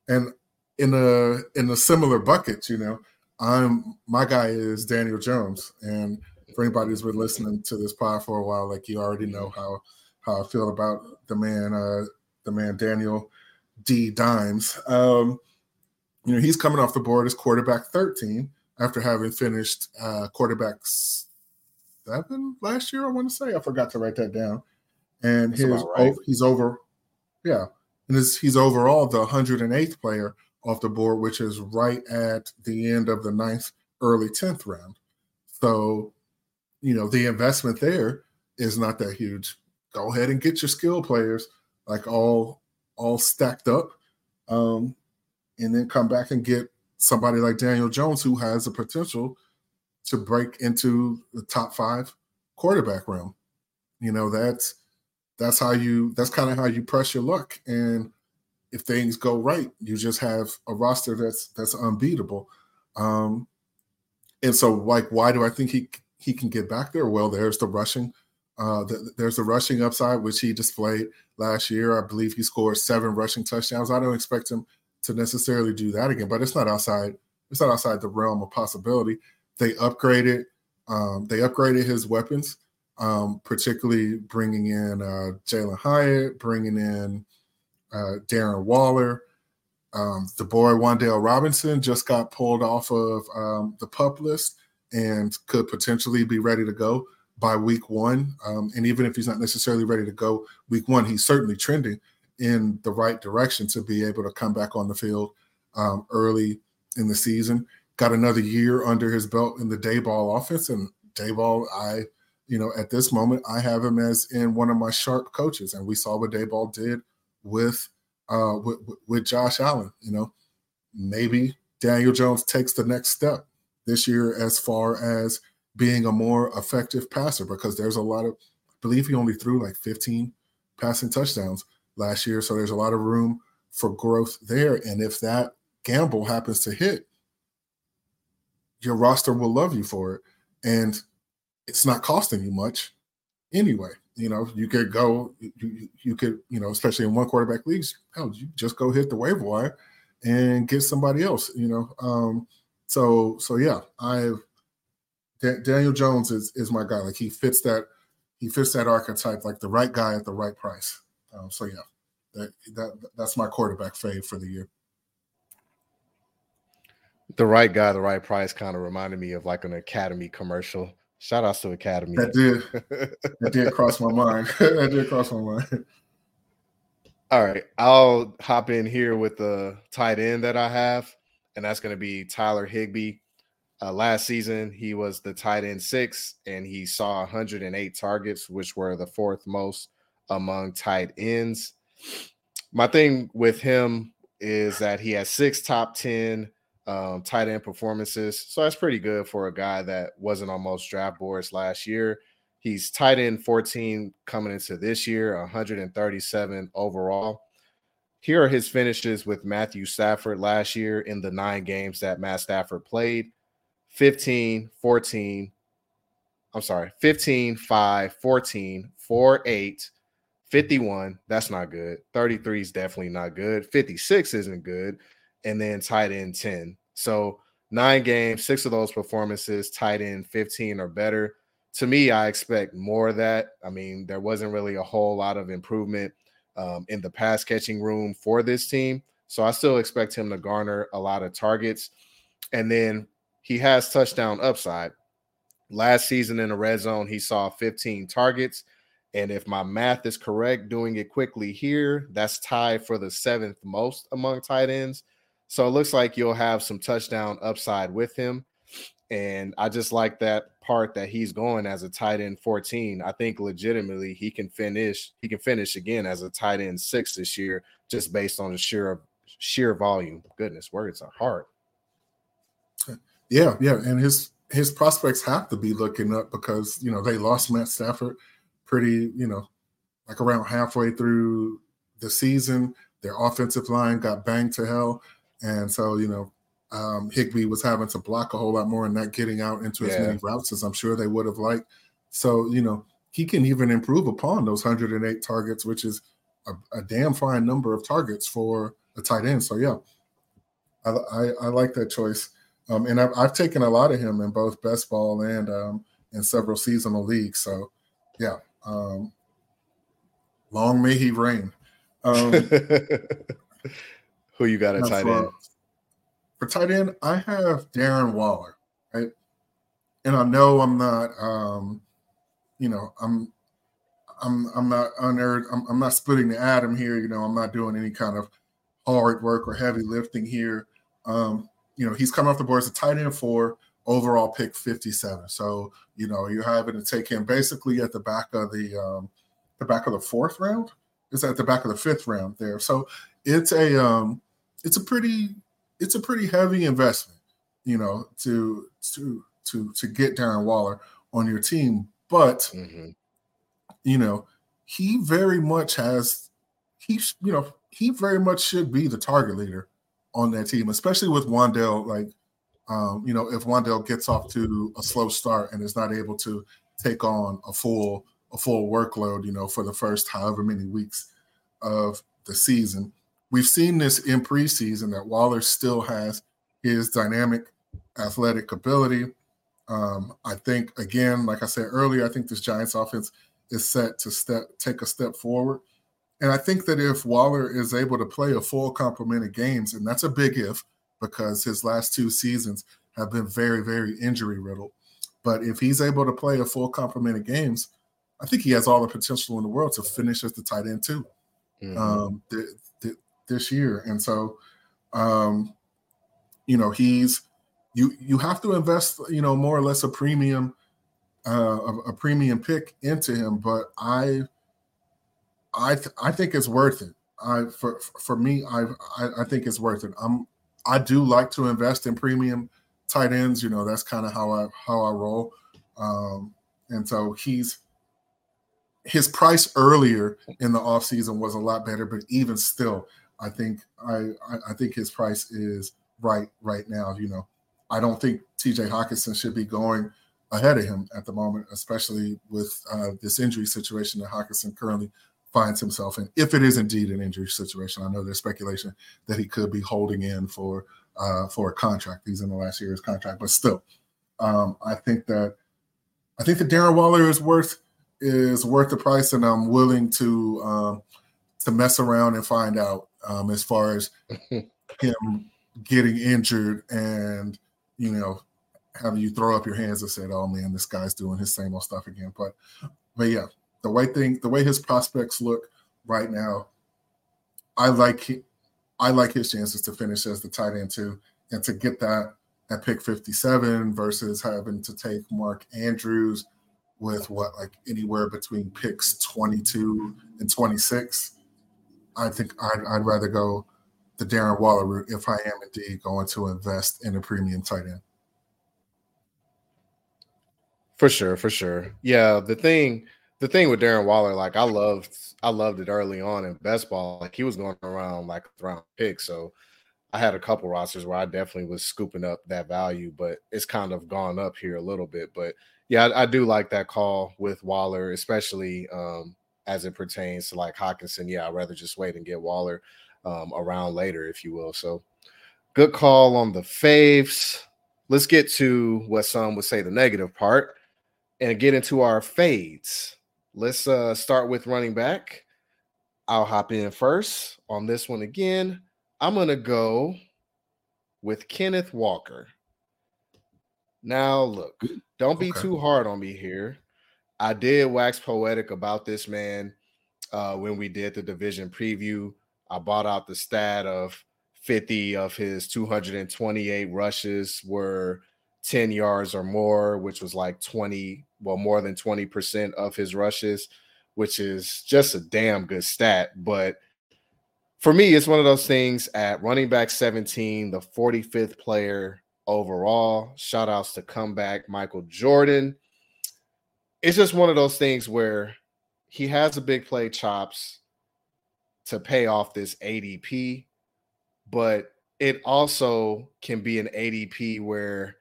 and in a in a similar bucket, you know, I'm my guy is Daniel Jones, and for anybody who's been listening to this pod for a while, like you already know how how I feel about the man, uh, the man Daniel D Dimes. Um, you know, he's coming off the board as quarterback 13 after having finished uh, quarterback seven last year. I want to say I forgot to write that down and That's his right. he's over, yeah, and his, he's overall the 108th player off the board, which is right at the end of the ninth, early 10th round. So, you know, the investment there is not that huge. Go ahead and get your skill players like all all stacked up, um, and then come back and get somebody like Daniel Jones who has the potential to break into the top five quarterback realm. You know, that's that's how you that's kind of how you press your luck. And if things go right you just have a roster that's that's unbeatable. Um and so like why do i think he he can get back there? Well there's the rushing uh the, there's a rushing upside which he displayed last year. I believe he scored seven rushing touchdowns. I don't expect him to necessarily do that again but it's not outside it's not outside the realm of possibility. They upgraded um they upgraded his weapons um, particularly bringing in uh, Jalin Hyatt, bringing in uh, Darren Waller. Um, the boy Wan'Dale Robinson just got pulled off of um, the pup list and could potentially be ready to go by week one. Um, and even if he's not necessarily ready to go week one, he's certainly trending in the right direction to be able to come back on the field um, early in the season. Got another year under his belt in the Daboll offense, and Daboll, I you know, at this moment, I have him as in one of my sharp coaches, and we saw what Daboll did with uh with, with Josh Allen. You know, maybe Daniel Jones takes the next step this year as far as being a more effective passer because there's a lot of I believe he only threw like 15 passing touchdowns last year, so there's a lot of room for growth there. And if that gamble happens to hit, your roster will love you for it. And it's not costing you much anyway. You know, you could go, you, you could, you know, especially in one quarterback leagues, hell, you just go hit the waiver wire and get somebody else. You know, um, so so yeah, Daniel Jones is is my guy. Like he fits that he fits that archetype, like the right guy at the right price. Um, so yeah, that that that's my quarterback fave for the year. The right guy, the right price, kind of reminded me of like an Academy commercial. Shout outs to Academy. That did that did cross my mind. that did cross my mind. All right, I'll hop in here with the tight end that I have, and that's going to be Tyler Higbee. Uh, last season, he was the tight end six, and he saw 108 targets, which were the fourth most among tight ends. My thing with him is that he has six top 10 um, tight end performances. So that's pretty good for a guy that wasn't on most draft boards last year. He's tight end 14 coming into this year, 137 overall. Here are his finishes with Matthew Stafford last year in the nine games that Matt Stafford played 15, 14. I'm sorry, 15, 5, 14, 4, 8, 51. That's not good. 33 is definitely not good. 56 isn't good. And then tight end 10. So nine games, six of those performances, tight end 15 or better to me, I expect more of that. I mean, there wasn't really a whole lot of improvement um, in the pass catching room for this team. So I still expect him to garner a lot of targets. And then he has touchdown upside. Last season in the red zone, he saw 15 targets. And if my math is correct, doing it quickly here, that's tied for the seventh most among tight ends. So it looks like you'll have some touchdown upside with him. And I just like that part that he's going as a tight end 14. I think legitimately he can finish, he can finish again as a tight end six this year, just based on the sheer sheer volume. Goodness, words are hard. Yeah, yeah. And his his prospects have to be looking up because you know they lost Matt Stafford pretty, you know, like around halfway through the season. Their offensive line got banged to hell. And so, you know, um, Higbee was having to block a whole lot more and not getting out into yeah. as many routes as I'm sure they would have liked. So, you know, he can even improve upon those 108 targets, which is a, a damn fine number of targets for a tight end. So, yeah, I, I, I like that choice. Um, and I've, I've, taken a lot of him in both best ball and um, in several seasonal leagues. So, yeah, um, long may he reign. Um, Who you got at tight end? For tight end, I have Darren Waller, right? And I know I'm not, um, you know, I'm, I'm, I'm not unearned. I'm, I'm not splitting the atom here. You know, I'm not doing any kind of hard work or heavy lifting here. Um, you know, he's coming off the board as a tight end for overall pick 57. So, you know, you're having to take him basically at the back of the um the back of the fourth round. Is at the back of the fifth round there. So it's a um it's a pretty it's a pretty heavy investment, you know, to to to to get Darren Waller on your team. But mm-hmm. you know, he very much has he you know he very much should be the target leader on that team, especially with Wan'Dale. Like, um, you know, if Wan'Dale gets off to a slow start and is not able to take on a full a full workload, you know, for the first however many weeks of the season, we've seen this in preseason that Waller still has his dynamic athletic ability. Um, I think again, like I said earlier, I think this Giants offense is set to step take a step forward. And I think that if Waller is able to play a full complement of games, and that's a big if because his last two seasons have been very, very injury riddled. But if he's able to play a full complement of games, I think he has all the potential in the world to finish as the tight end too. Mm-hmm. Um, the, this year. And so, um, you know, he's you you have to invest, you know, more or less a premium, uh, a, premium pick into him. But I, I th- I think it's worth it. I for for me, I, I I think it's worth it. I'm I do like to invest in premium tight ends. You know, that's kind of how I how I roll. Um, and so he's his price earlier in the offseason was a lot better, but even still, I think I, I think his price is right right now. You know, I don't think T.J. Hockenson should be going ahead of him at the moment, especially with uh, this injury situation that Hockenson currently finds himself in, if it is indeed an injury situation. I know there's speculation that he could be holding in for uh, for a contract. He's in the last year of his contract, but still, um, I think that I think that Darren Waller is worth is worth the price, and I'm willing to um, to mess around and find out um, as far as him getting injured and you know having you throw up your hands and say, "Oh man, this guy's doing his same old stuff again." But but yeah, the way thing, the way his prospects look right now, I like I like his chances to finish as the tight end too, and to get that at pick 57 versus having to take Mark Andrews with what like anywhere between picks 22 and 26. I think I'd, I'd rather go the Darren Waller route if I am indeed going to invest in a premium tight end. For sure, for sure. Yeah, the thing the thing with Darren Waller, like I loved, I loved it early on in best ball. Like he was going around like a round pick. So I had a couple rosters where I definitely was scooping up that value, but it's kind of gone up here a little bit. But yeah, I, I do like that call with Waller, especially um, as it pertains to like Hockenson. Yeah, I'd rather just wait and get Waller um, around later, if you will. So good call on the faves. Let's get to what some would say the negative part and get into our fades. Let's uh, start with running back. I'll hop in first on this one again. I'm going to go with Kenneth Walker. Now, look, don't be okay. too hard on me here. I did wax poetic about this man uh, when we did the division preview. I bought out the stat of 50 of his 228 rushes were 10 yards or more, which was like 20, well, more than 20% of his rushes, which is just a damn good stat. But for me, it's one of those things at running back 17, the 45th player overall. Shout outs to comeback Michael Jordan. It's just one of those things where he has a big play chops to pay off this ADP, but it also can be an ADP where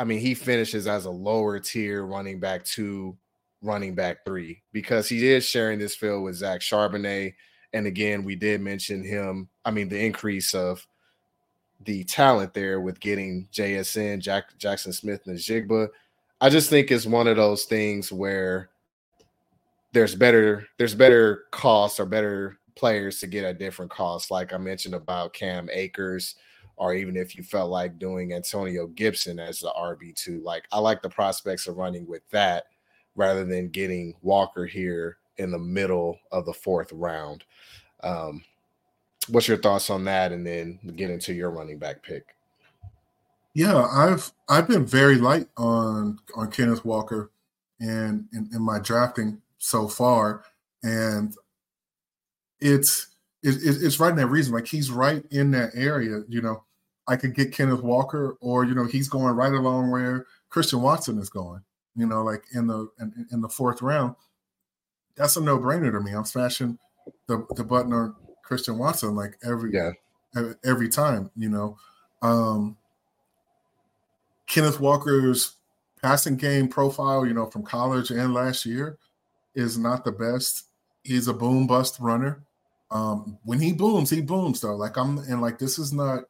I mean, he finishes as a lower tier running back two, running back three, because he is sharing this field with Zach Charbonnet. And again, we did mention him. I mean, the increase of the talent there with getting JSN, Jack, Jaxon Smith-Njigba. I just think it's one of those things where there's better there's better costs or better players to get at different costs. Like I mentioned about Cam Akers or even if you felt like doing Antonio Gibson as the RB2. Like I like the prospects of running with that rather than getting Walker here in the middle of the fourth round. Um, what's your thoughts on that? And then get into your running back pick. Yeah, I've I've been very light on on Kenneth Walker and in, in my drafting so far, and it's it, it's right in that reason. Like he's right in that area, you know. I could get Kenneth Walker, or you know, he's going right along where Christian Watson is going. You know, like in the in, in the fourth round. That's a no brainer to me. I'm smashing the the button on Christian Watson like every yeah. every time. You know, um, Kenneth Walker's passing game profile, you know, from college and last year, is not the best. He's a boom bust runner. Um, when he booms, he booms though. Like I'm and like this is not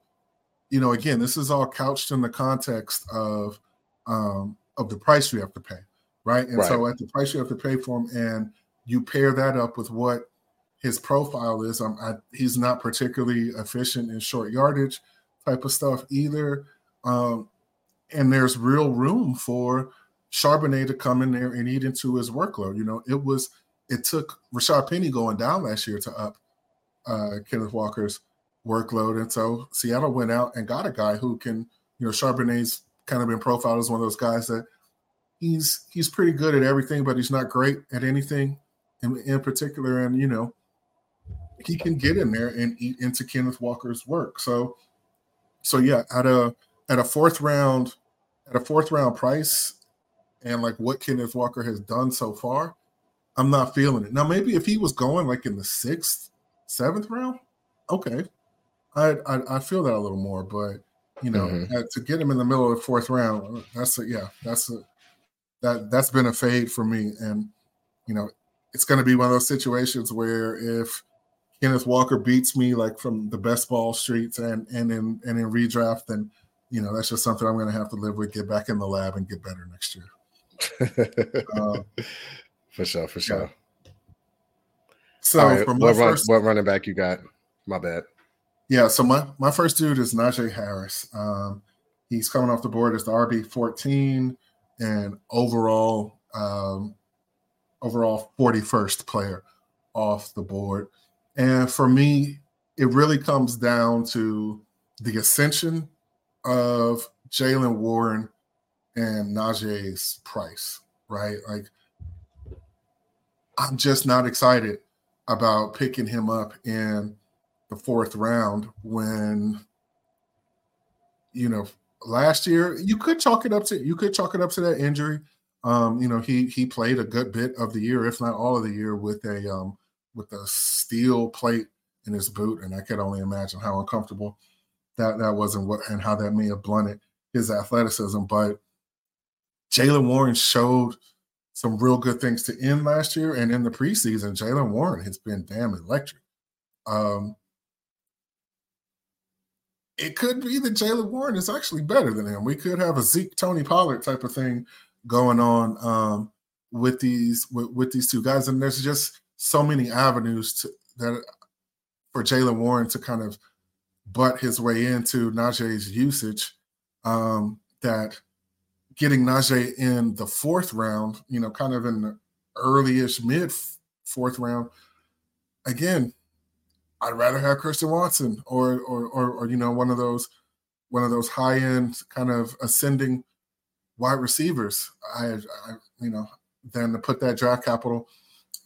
you know, again, this is all couched in the context of um, of the price you have to pay, right? And right. so at the price you have to pay for him, and you pair that up with what his profile is. Um, I, he's not particularly efficient in short yardage type of stuff either. Um, and there's real room for Charbonnet to come in there and eat into his workload. You know, it was it took Rashaad Penny going down last year to up uh, Kenneth Walker's workload. And so Seattle went out and got a guy who can, you know, Charbonnet's kind of been profiled as one of those guys that he's he's pretty good at everything, but he's not great at anything in, in particular. And you know, he can get in there and eat into Kenneth Walker's work. So so yeah, at a at a fourth round, at a fourth round price, and like what Kenneth Walker has done so far, I'm not feeling it. Now, maybe if he was going like in the sixth, seventh round, okay, I, I, I feel that a little more, but you know, mm-hmm. uh, to get him in the middle of the fourth round, that's a yeah, that's a that that's been a fade for me. And you know, it's going to be one of those situations where if Kenneth Walker beats me like from the best ball streets and and in and in redraft, then you know that's just something I'm going to have to live with. Get back in the lab and get better next year. um, for sure, for sure. Yeah. So, right, what, first, what running back you got? My bad. Yeah, so my my first dude is Najee Harris. Um, he's coming off the board as the RB 14 and overall um, overall 41st player off the board. And for me, it really comes down to the ascension of Jaylen Warren and Najee's price, right? Like, I'm just not excited about picking him up in the fourth round when, you know, last year you could chalk it up to you could chalk it up to that injury. Um, you know, he he played a good bit of the year, if not all of the year, with a um, with a steel plate in his boot, and I could only imagine how uncomfortable that that was and what and how that may have blunted his athleticism. But Jaylen Warren showed some real good things to end last year, and in the preseason, Jaylen Warren has been damn electric. Um, it could be that Jaylen Warren is actually better than him. We could have a Zeke Tony Pollard type of thing going on um, with these with, with, these two guys, and there's just so many avenues to, that for Jaylen Warren to kind of butt his way into Najee's usage. Um, that getting Najee in the fourth round, you know, kind of in the early-ish mid fourth round, again, I'd rather have Christian Watson or, or or or, you know one of those one of those high end kind of ascending wide receivers. I, I, you know, than to put that draft capital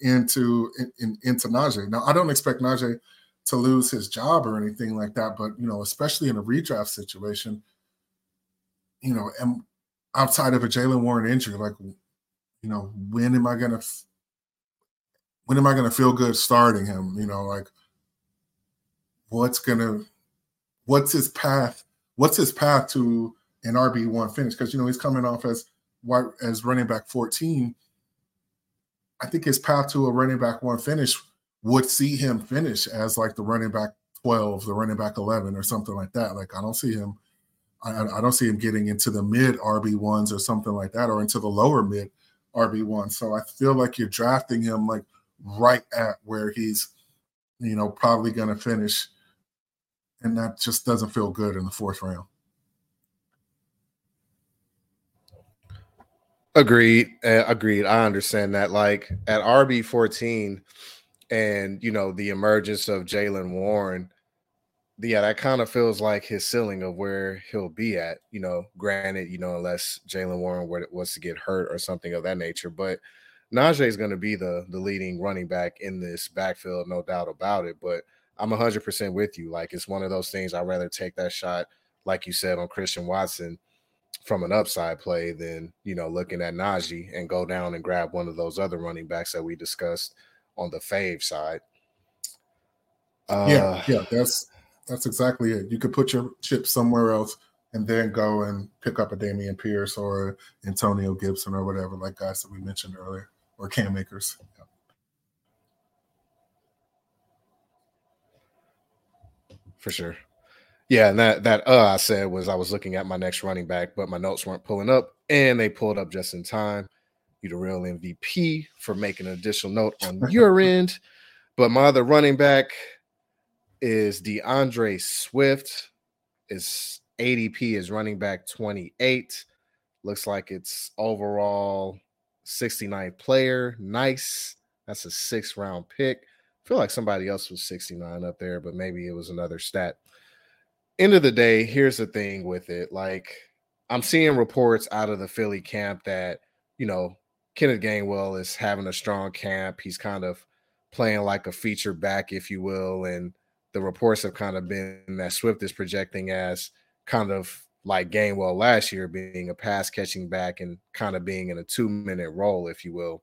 into in, in, into Najee. Now, I don't expect Najee to lose his job or anything like that, but you know, especially in a redraft situation, you know, and outside of a Jaylen Warren injury, like, you know, when am I gonna when am I gonna feel good starting him? You know, like what's gonna what's his path? What's his path to an RB one finish because you know he's coming off as white as running back 14. I think his path to a running back one finish would see him finish as like the running back 12, the running back 11, or something like that. Like I don't see him, I, I don't see him getting into the mid RB ones or something like that, or into the lower mid RB one. So I feel like you're drafting him like right at where he's, you know, probably going to finish, and that just doesn't feel good in the fourth round. Agreed. Uh, agreed. I understand that. Like at RB fourteen, and you know the emergence of Jaylen Warren, yeah, that kind of feels like his ceiling of where he'll be at. You know, granted, you know, unless Jaylen Warren was to get hurt or something of that nature, but Najee is going to be the the leading running back in this backfield, no doubt about it. But I'm 100% with you. Like it's one of those things. I'd rather take that shot, like you said, on Christian Watson from an upside play than you know looking at Najee and go down and grab one of those other running backs that we discussed on the fave side. Uh, yeah, yeah, that's that's exactly it. You could put your chip somewhere else and then go and pick up a Dameon Pierce or Antonio Gibson or whatever, like guys that we mentioned earlier, or Cam Akers. For sure. Yeah, and that that uh I said was I was looking at my next running back, but my notes weren't pulling up, and they pulled up just in time. You the real MVP for making an additional note on your end. But my other running back is D'Andre Swift. Is ADP is running back 28. Looks like it's overall 69th player. Nice. That's a six round pick. Feel like somebody else was 69 up there, but maybe it was another stat end of the day, here's the thing with it. Like, I'm seeing reports out of the Philly camp that, you know, Kenneth Gainwell is having a strong camp. He's kind of playing like a feature back, if you will. And the reports have kind of been that Swift is projecting as kind of like Gainwell last year, being a pass catching back and kind of being in a two minute role, if you will.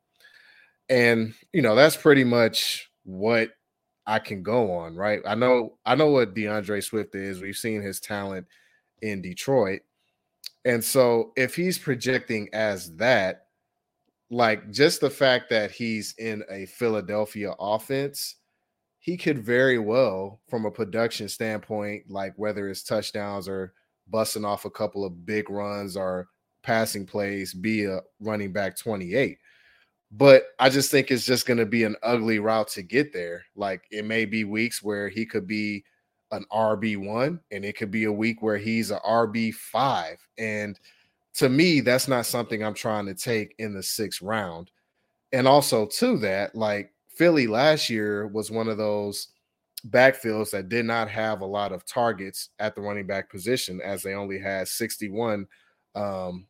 And, you know, that's pretty much what I can go on, right? I know I know what D'Andre Swift is. We've seen his talent in Detroit. And so if he's projecting as that, like just the fact that he's in a Philadelphia offense, he could very well, from a production standpoint, like whether it's touchdowns or busting off a couple of big runs or passing plays, be a running back 28. But I just think it's just going to be an ugly route to get there. Like it may be weeks where he could be an RB1 and it could be a week where he's a RB5. And to me, that's not something I'm trying to take in the sixth round. And also, to that, like Philly last year was one of those backfields that did not have a lot of targets at the running back position, as they only had 61 um,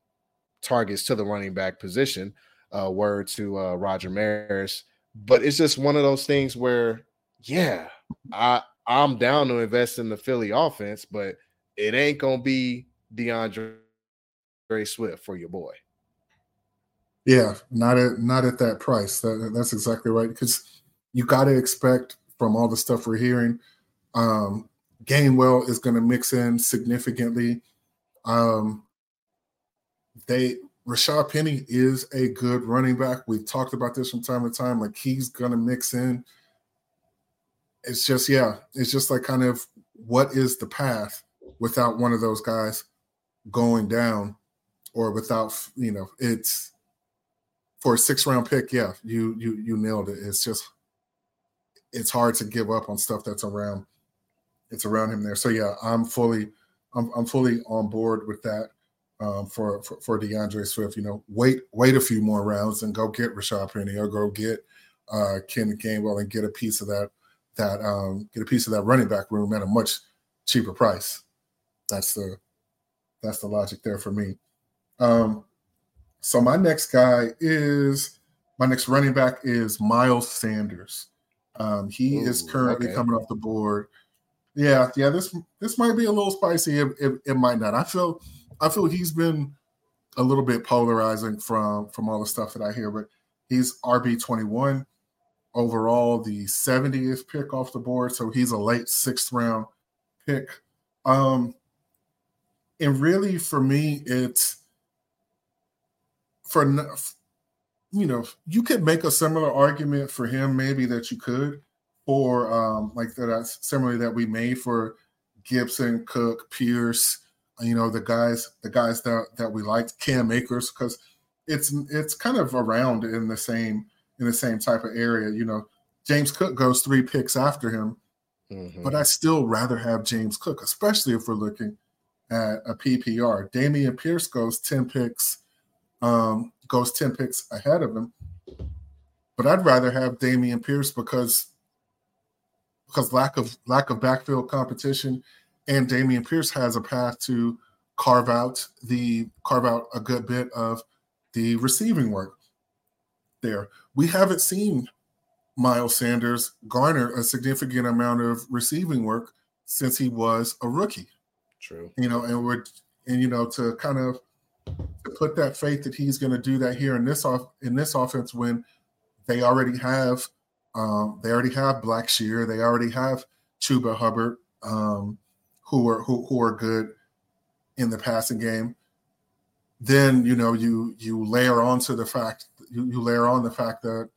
targets to the running back position. Uh, word to uh, Roger Maris. But it's just one of those things where, yeah, I I'm down to invest in the Philly offense, but it ain't gonna be D'Andre Swift for your boy. Yeah, not at not at that price. That, that's exactly right. Because you got to expect from all the stuff we're hearing, um, Gainwell is going to mix in significantly. Um, they Rashaad Penny is a good running back. We've talked about this from time to time. Like he's to mix in. It's just yeah, it's just like kind of what is the path without one of those guys going down or without you know it's for a six round pick yeah you you you nailed it it's just it's hard to give up on stuff that's around it's around him there so yeah i'm fully i'm, I'm fully on board with that um, for, for for D'Andre Swift you know wait wait a few more rounds and go get Rashaad Penny or go get uh Ken Gainwell and get a piece of that that um get a piece of that running back room at a much cheaper price that's the that's the logic there for me um, so my next guy is my next running back is Miles Sanders. Um, he Ooh, is currently okay. coming off the board. Yeah, yeah. This this might be a little spicy. It, it, it, might not. I feel I feel he's been a little bit polarizing from from all the stuff that I hear, but he's RB twenty one overall, the 70th pick off the board. So he's a late sixth round pick. Um, and really, for me, it's for you know you could make a similar argument for him maybe that you could or um like that similarly that we made for Gibson, Cook, Pierce, you know the guys the guys that that we liked Cam Akers because it's it's kind of around in the same in the same type of area. You know, James Cook goes three picks after him, mm-hmm. but I still rather have James Cook, especially if we're looking at a PPR. Dameon Pierce goes ten picks um, goes 10 picks ahead of him. But I'd rather have Dameon Pierce because because lack of lack of backfield competition and Dameon Pierce has a path to carve out the carve out a good bit of the receiving work there. We haven't seen Miles Sanders garner a significant amount of receiving work since he was a rookie. True. You know, and we're and you know to kind of to put that faith that he's going to do that here in this off in this offense when they already have um, they already have Blackshear, they already have Chuba Hubbard, um, who are who, who are good in the passing game. Then you know you you layer onto the fact you, you layer on the fact that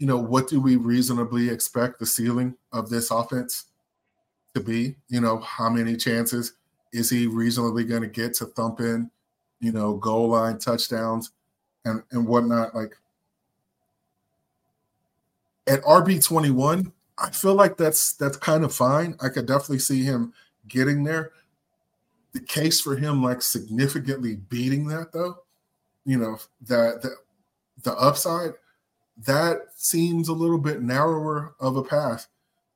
you know what do we reasonably expect the ceiling of this offense to be? You know how many chances is he reasonably going to get to thump in you know, goal line touchdowns and, and whatnot. Like at RB twenty one, I feel like that's that's kind of fine. I could definitely see him getting there. The case for him, like significantly beating that, though, you know, that the, the upside that seems a little bit narrower of a path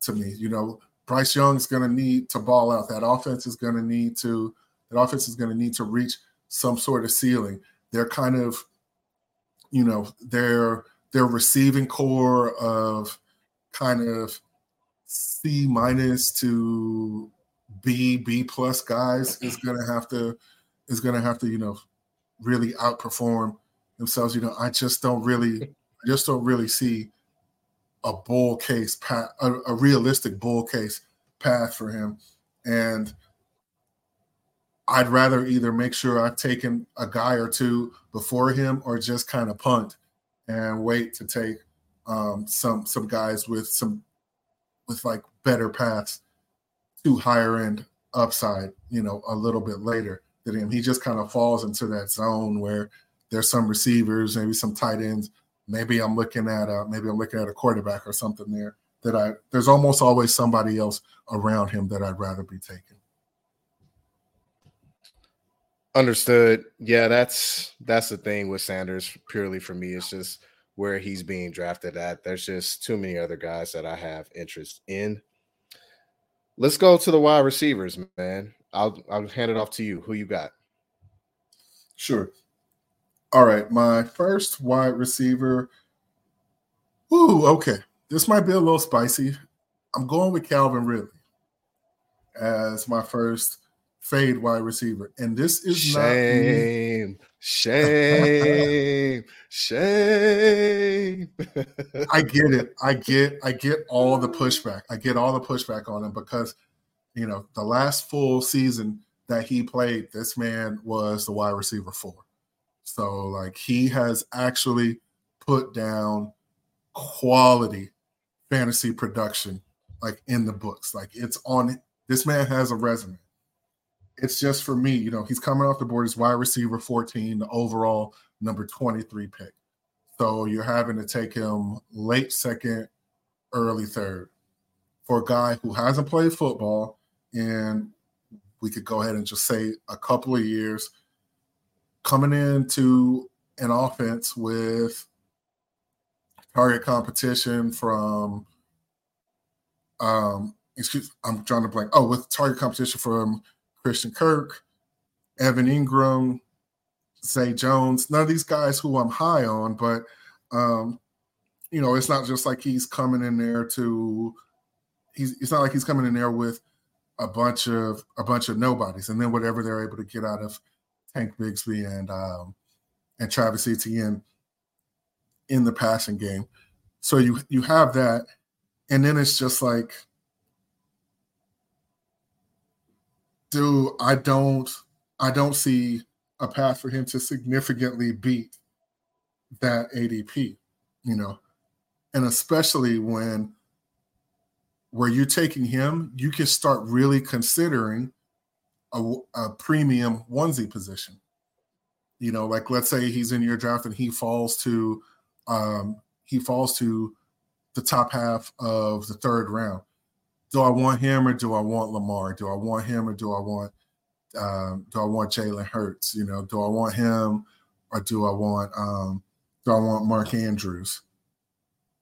to me. You know, Bryce Young is going to need to ball out. That offense is going to need to that offense is going to need to reach some sort of ceiling. They're kind of, you know, their their receiving corps of kind of C minus to B B plus guys is gonna have to is gonna have to you know really outperform themselves. You know, I just don't really I just don't really see a bull case path, a, a realistic bull case path for him, and I'd rather either make sure I've taken a guy or two before him or just kind of punt and wait to take um, some some guys with some with like better paths to higher end upside, you know, a little bit later than him. He just kind of falls into that zone where there's some receivers, maybe some tight ends. Maybe I'm looking at a maybe I'm looking at a quarterback or something there that I there's almost always somebody else around him that I'd rather be taking. Understood. Yeah, that's that's the thing with Sanders. Purely for me, it's just where he's being drafted at. There's just too many other guys that I have interest in. Let's go to the wide receivers, man. I'll I'll hand it off to you. Who you got? Sure. All right, my first wide receiver. Ooh, okay. This might be a little spicy. I'm going with Calvin Ridley as my first fade wide receiver. And this is shame, not shame, shame. Shame. I get it. I get I get all the pushback. I get all the pushback on him because you know the last full season that he played, this man was the wide receiver four. So like he has actually put down quality fantasy production like in the books. Like it's on this man has a resume. It's just for me, you know, he's coming off the board as wide receiver 14, the overall number 23 pick. So you're having to take him late second, early third for a guy who hasn't played football and we could go ahead and just say a couple of years coming into an offense with target competition from um excuse I'm trying to blank. Oh, with target competition from Christian Kirk, Evan Engram, Zay Jones. None of these guys who I'm high on, but um, you know, it's not just like he's coming in there to he's it's not like he's coming in there with a bunch of a bunch of nobodies and then whatever they're able to get out of Tank Bigsby and um and Travis Etienne in the passing game. So you you have that, and then it's just like, dude, I don't I don't see a path for him to significantly beat that ADP, you know, and especially when where you're taking him, you can start really considering a, a premium onesie position. You know, like let's say he's in your draft and he falls to um, he falls to the top half of the third round. Do I want him or do I want Lamar? Do I want him or do I want um, do I want Jalen Hurts? You know, do I want him or do I want um, do I want Mark Andrews?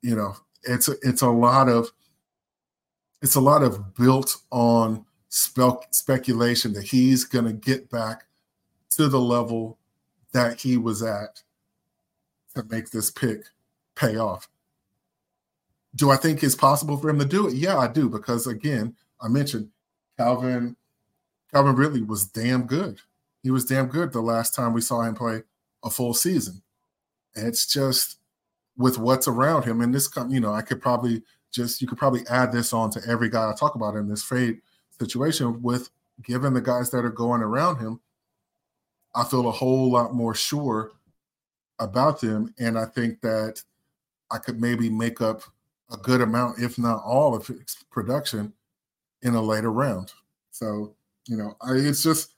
You know, it's a, it's a lot of it's a lot of built on spe- speculation that he's going to get back to the level that he was at to make this pick pay off. Do I think it's possible for him to do it? Yeah, I do because again, I mentioned Calvin Calvin Ridley was damn good. He was damn good the last time we saw him play a full season. it's just with what's around him and this you know, I could probably just you could probably add this on to every guy I talk about in this fade situation with given the guys that are going around him, I feel a whole lot more sure about them. And I think that I could maybe make up a good amount, if not all of his production in a later round. So, you know, I, it's just,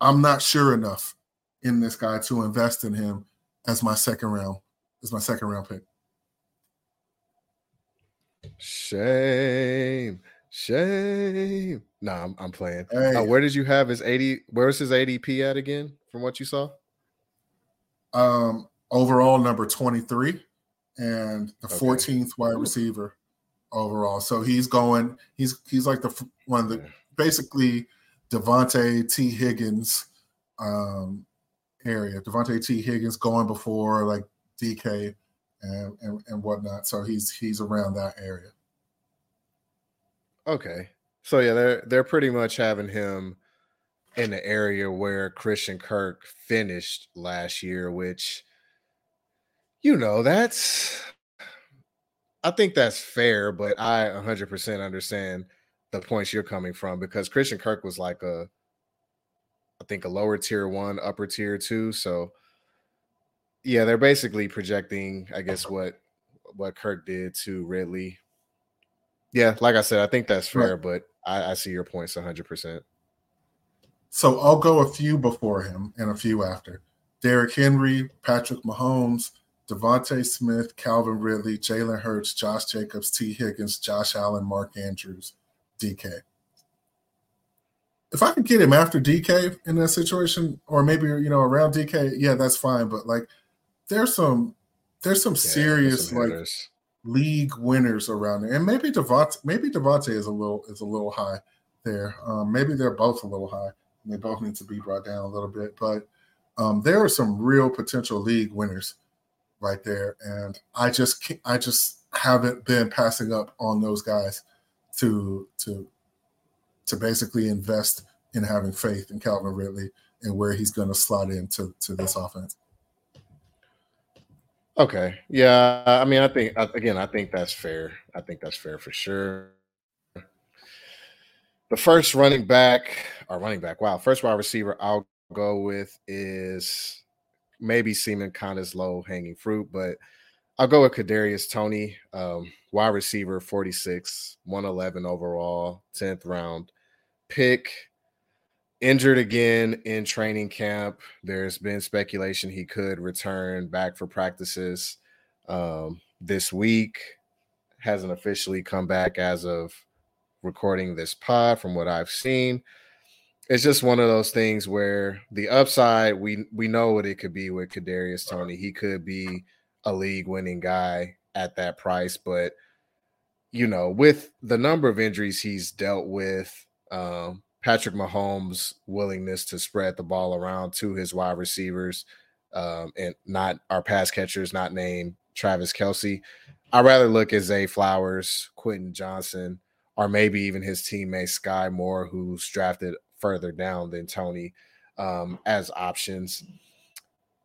I'm not sure enough in this guy to invest in him as my second round, as my second round pick. Shame. Shame. Nah, I'm, I'm playing. Hey. Uh, where did you have his 80? Where's his ADP at again from what you saw? Um, overall number 23 and the okay. 14th wide receiver overall. So he's going, he's he's like the one of the basically Devonte T. Higgins um area. Devonte T. Higgins going before like DK and, and, and whatnot. So he's he's around that area. Okay. So yeah, they're they're pretty much having him in the area where Christian Kirk finished last year, which you know, that's I think that's fair, but I 100% understand the points you're coming from because Christian Kirk was like a I think a lower tier one, upper tier two. So yeah, they're basically projecting, I guess, what what Kirk did to Ridley. Yeah, like I said, I think that's fair, right. but I, I see your points 100. percent So I'll go a few before him and a few after. Derrick Henry, Patrick Mahomes, DeVonta Smith, Calvin Ridley, Jalen Hurts, Josh Jacobs, Tee Higgins, Josh Allen, Mark Andrews, DK. If I could get him after DK in that situation, or maybe you know around DK, yeah, that's fine. But like, there's some there's some yeah, serious some like league winners around there, and maybe DeVonta maybe DeVonta is a little is a little high there. Um, maybe they're both a little high. they both need to be brought down a little bit, but um, there are some real potential league winners right there, and I just I just haven't been passing up on those guys to to to basically invest in having faith in Calvin Ridley and where he's going to slot into to this offense. Okay. Yeah. I mean, I think again, I think that's fair. I think that's fair for sure. The first running back, or running back, wow, first wide receiver I'll go with is maybe seeming kind of low hanging fruit, but I'll go with Kadarius Toney, um, wide receiver, 46, 111 overall, 10th round pick. Injured again in training camp. There's been speculation he could return back for practices um, this week. Hasn't officially come back as of recording this pod, from what I've seen it's just one of those things where the upside we we know what it could be with Kadarius Toney. He could be a league winning guy at that price, but you know, with the number of injuries he's dealt with, um, Patrick Mahomes' willingness to spread the ball around to his wide receivers, um, and not our pass catchers, not named Travis Kelce. I'd rather look at Zay Flowers, Quentin Johnston, or maybe even his teammate Sky Moore, who's drafted further down than Toney um, as options.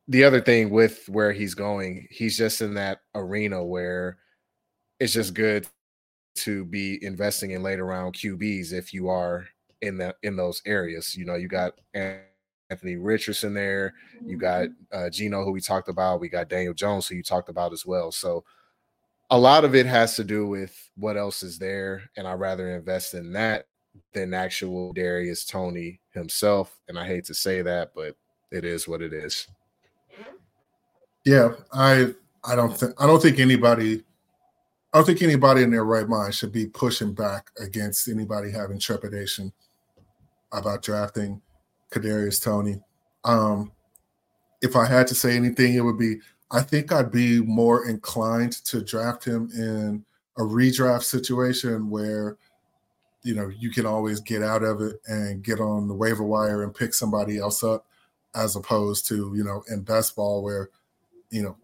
The other thing with where he's going, he's just in that arena where it's just good to be investing in later round QBs if you are in that in those areas. You know, you got Anthony Richardson there, you got uh, Geno who we talked about, we got Daniel Jones who you talked about as well. So a lot of it has to do with what else is there, and I rather invest in that than actual Darius Toney himself. And I hate to say that, but it is what it is. Yeah, I I don't think I don't think anybody I don't think anybody in their right mind should be pushing back against anybody having trepidation about drafting Kadarius Toney. Um, if I had to say anything, it would be I think I'd be more inclined to draft him in a redraft situation where you know you can always get out of it and get on the waiver wire and pick somebody else up as opposed to you know in best ball where you know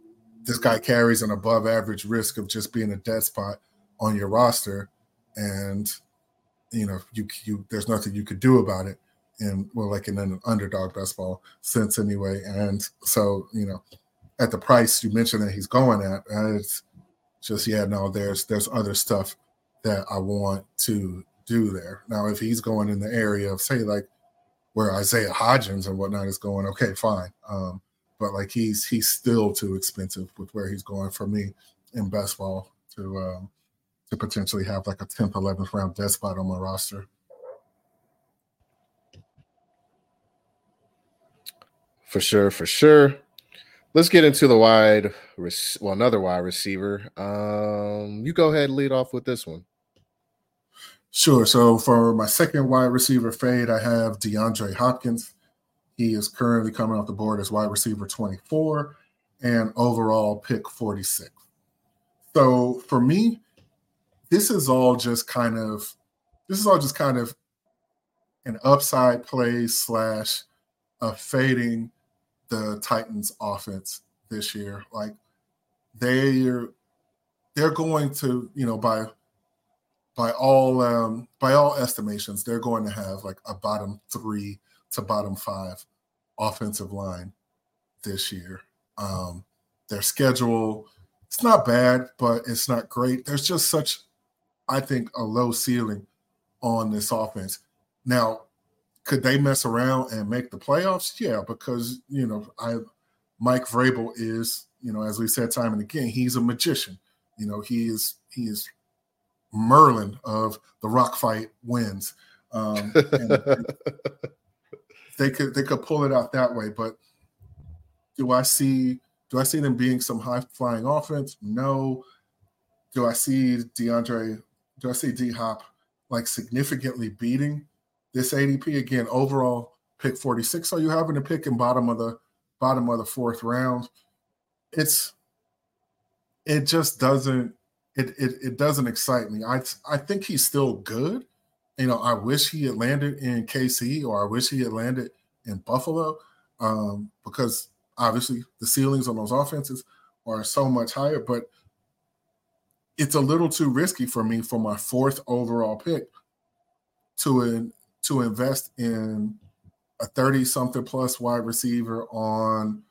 this guy carries an above average risk of just being a dead spot on your roster and you know you you there's nothing you could do about it in well like in an underdog best ball sense anyway. And so you know at the price you mentioned that he's going at it's just yeah no there's there's other stuff that i want to do there. Now, if he's going in the area of say like where Isaiah Hodgins and whatnot is going, okay, fine. Um, but like he's he's still too expensive with where he's going for me in best ball to um, to potentially have like a 10th, 11th round dead spot on my roster. For sure, for sure. Let's get into the wide, well, another wide receiver. Um, you go ahead and lead off with this one. Sure. So for my second wide receiver fade, I have DeAndre Hopkins. He is currently coming off the board as wide receiver 24 and overall pick 46. So for me, this is all just kind of this is all just kind of an upside play slash a fading the Titans offense this year. Like they're they're going to, you know, by by all um, by all estimations, they're going to have like a bottom three to bottom five offensive line this year. Um, their schedule it's not bad, but it's not great. There's just such, I think, a low ceiling on this offense. Now, could they mess around and make the playoffs? Yeah, because you know, I Mike Vrabel is, you know, as we said time and again, he's a magician. You know, he is he is Merlin of the rock fight wins. Um, they could they could pull it out that way, but do I see do I see them being some high flying offense? No. Do I see DeAndre? Do I see D Hop like significantly beating this ADP again? Overall, pick 46. So you having to pick in bottom of the bottom of the fourth round. It's it just doesn't it it, it doesn't excite me. I I think he's still good. You know, I wish he had landed in KC or I wish he had landed in Buffalo um, because obviously the ceilings on those offenses are so much higher. But it's a little too risky for me for my fourth overall pick to in, to invest in a 30 something plus wide receiver on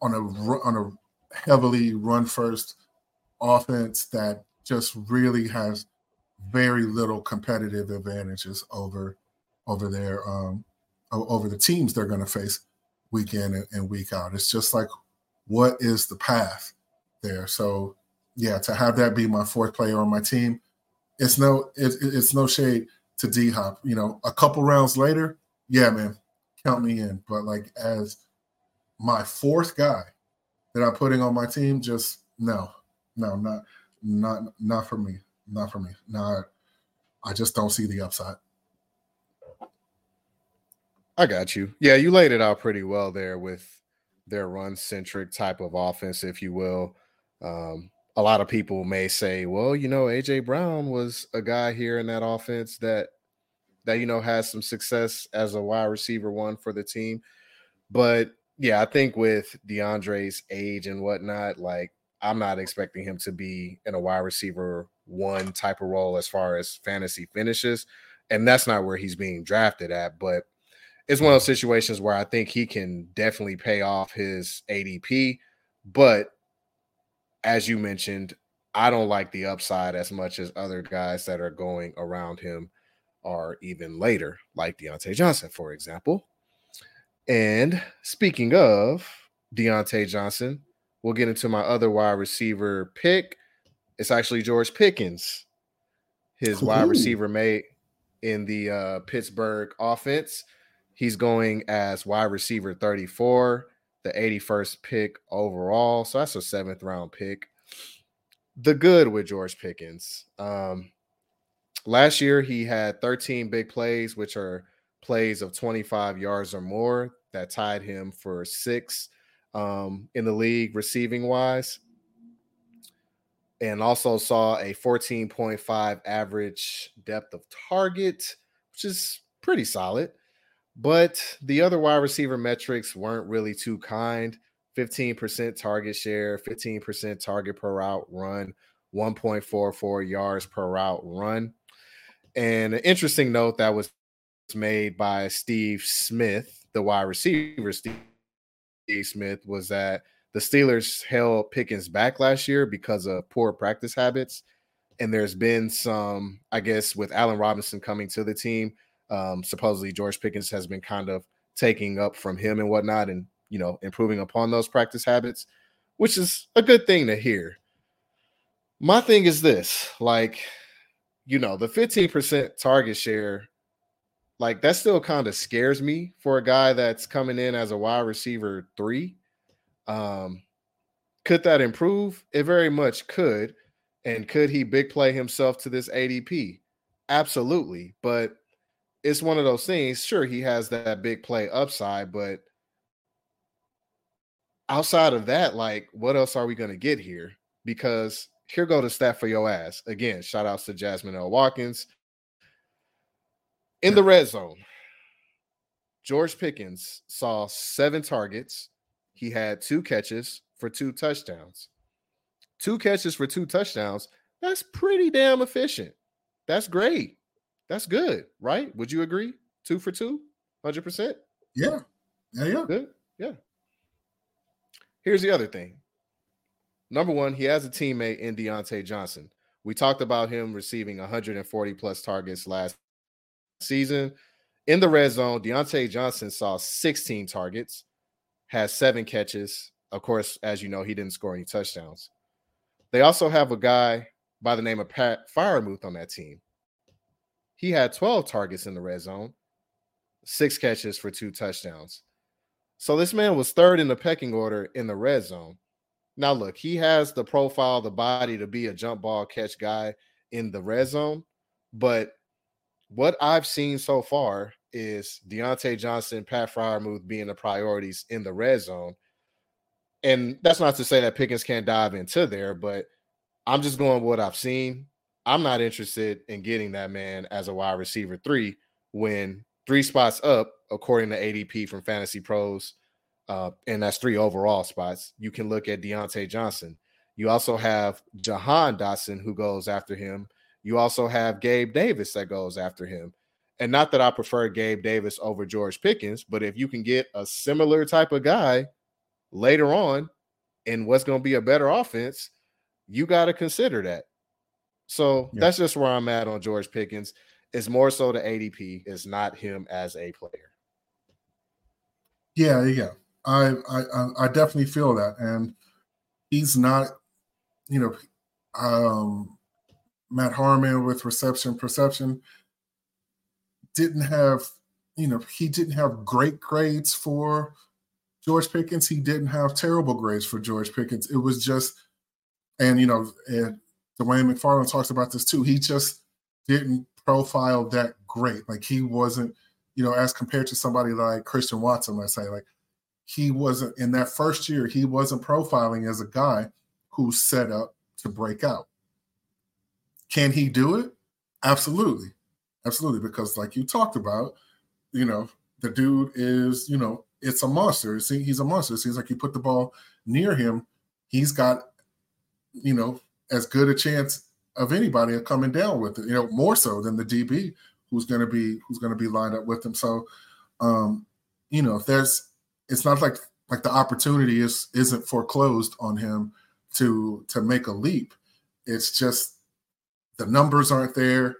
on a on a heavily run first offense that just really has very little competitive advantages over over their um over the teams they're going to face week in and week out. It's just like what is the path there? So yeah, to have that be my fourth player on my team, it's no it, it's no shade to D Hop. You know, a couple rounds later, yeah, man, count me in. But like as my fourth guy that I'm putting on my team, just no, no, not not not for me. Not for me. Not I just don't see the upside. I got you. Yeah, you laid it out pretty well there with their run centric type of offense, if you will. Um, a lot of people may say, well, you know, AJ Brown was a guy here in that offense that that you know has some success as a wide receiver one for the team. But yeah, I think with DeAndre's age and whatnot, like I'm not expecting him to be in a wide receiver one type of role as far as fantasy finishes. And that's not where he's being drafted at. But it's one of those mm-hmm. situations where I think he can definitely pay off his ADP. But as you mentioned, I don't like the upside as much as other guys that are going around him are even later, like Diontae Johnson, for example. And speaking of Diontae Johnson, we'll get into my other wide receiver pick. It's actually George Pickens, his Ooh. wide receiver mate in the uh, Pittsburgh offense. He's going as wide receiver 34 the 81st pick overall. So that's a seventh round pick. The good with George Pickens. Um, last year, he had 13 big plays, which are plays of 25 yards or more that tied him for six um, in the league receiving wise. And also saw a 14.5 average depth of target, which is pretty solid. But the other wide receiver metrics weren't really too kind. 15% target share, 15% target per route run, 1.44 yards per route run. And an interesting note that was made by Steve Smith, the wide receiver, Steve Smith, was that the Steelers held Pickens back last year because of poor practice habits. And there's been some, I guess, with Allen Robinson coming to the team, um, supposedly George Pickens has been kind of taking up from him and whatnot, and you know, improving upon those practice habits, which is a good thing to hear. My thing is this like, you know, the 15% target share, like that still kind of scares me for a guy that's coming in as a wide receiver three. Um, could that improve? It very much could. And could he big play himself to this ADP? Absolutely. But it's one of those things. Sure, he has that big play upside, but outside of that, like, what else are we going to get here? Because here go the stat for your ass. Again, shout outs to Jasmine L. Watkins. In the red zone, George Pickens saw seven targets. He had two catches for two touchdowns. Two catches for two touchdowns. That's pretty damn efficient. That's great. That's good, right? Would you agree? Two for two, 100%? Yeah. Yeah, yeah. Good. Yeah. Here's the other thing. Number one, he has a teammate in Diontae Johnson. We talked about him receiving 140 plus targets last season. In the red zone, Diontae Johnson saw 16 targets, has seven catches. Of course, as you know, he didn't score any touchdowns. They also have a guy by the name of Pat Freiermuth on that team. He had 12 targets in the red zone, six catches for two touchdowns. So this man was third in the pecking order in the red zone. Now, look, he has the profile, the body to be a jump ball catch guy in the red zone. But what I've seen so far is Diontae Johnson, Pat Freiermuth being the priorities in the red zone. And that's not to say that Pickens can't dive into there, but I'm just going what I've seen. I'm not interested in getting that man as a wide receiver three when three spots up, according to ADP from Fantasy Pros, uh, and that's three overall spots. You can look at Diontae Johnson. You also have Jahan Dotson who goes after him. You also have Gabe Davis that goes after him. And not that I prefer Gabe Davis over George Pickens, but if you can get a similar type of guy later on in what's going to be a better offense, you got to consider that. So yeah. that's just where I'm at on George Pickens. It's more so the ADP, it's not him as a player. Yeah, yeah. I, I I definitely feel that. And he's not, you know, um Matt Harmon with reception perception didn't have, you know, he didn't have great grades for George Pickens. He didn't have terrible grades for George Pickens. It was just, and you know, and Dwain McFarland talks about this too. He just didn't profile that great. Like he wasn't, you know, as compared to somebody like Christian Watson, let's say, like he wasn't in that first year, he wasn't profiling as a guy who's set up to break out. Can he do it? Absolutely. Absolutely. Because, like you talked about, you know, the dude is, you know, it's a monster. He's a monster. It seems like you put the ball near him, he's got, you know, as good a chance of anybody of coming down with it, you know, more so than the DB who's gonna be who's gonna be lined up with him. So um, you know, if there's it's not like like the opportunity is isn't foreclosed on him to to make a leap. It's just the numbers aren't there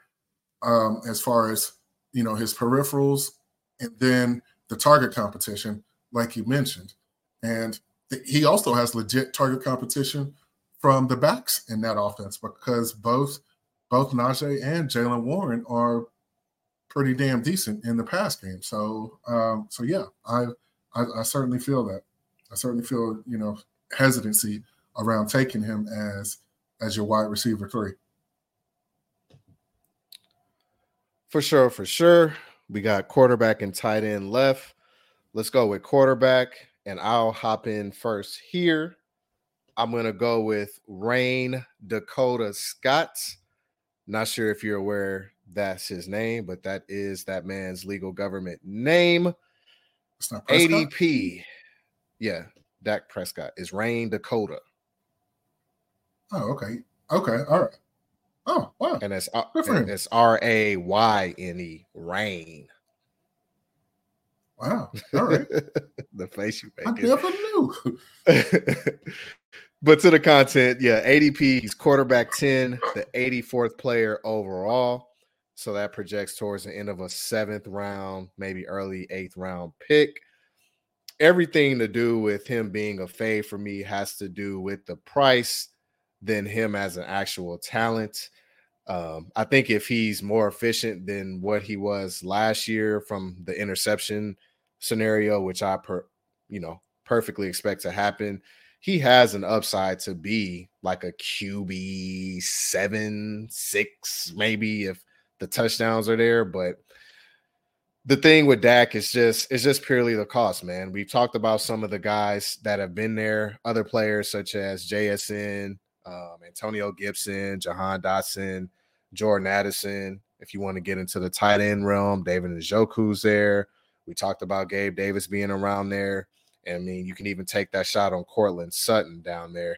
um, as far as you know his peripherals, and then the target competition, like you mentioned, and he also has legit target competition from the backs in that offense because both both Najee and Jaylen Warren are pretty damn decent in the pass game. So um, so yeah, I, I I certainly feel that. I certainly feel you know hesitancy around taking him as as your wide receiver three. For sure, for sure. We got quarterback and tight end left. Let's go with quarterback, and I'll hop in first here. I'm gonna go with Rayne Dakota Scott. Not sure if you're aware that's his name, but that is that man's legal government name. It's not ADP. Yeah, Dak Prescott is Rayne Dakota. Oh, okay. Okay. All right. Oh, wow. And it's, uh, and it's R A Y N E, Rayne. Wow. All right. the face you make. I never knew. but to the content, yeah, ADP, he's quarterback 10, the 84th player overall. So that projects towards the end of a seventh round, maybe early eighth round pick. Everything to do with him being a fave for me has to do with the price than him as an actual talent. Um, I think if he's more efficient than what he was last year from the interception scenario, which I per you know perfectly expect to happen, he has an upside to be like a QB seven, six, maybe if the touchdowns are there. But the thing with Dak is just it's just purely the cost, man. We've talked about some of the guys that have been there, other players such as JSN, um, Antonio Gibson, Jahan Dotson, Jordan Addison. If you want to get into the tight end realm, David Njoku's there. We talked about Gabe Davis being around there. I mean, you can even take that shot on Courtland Sutton down there.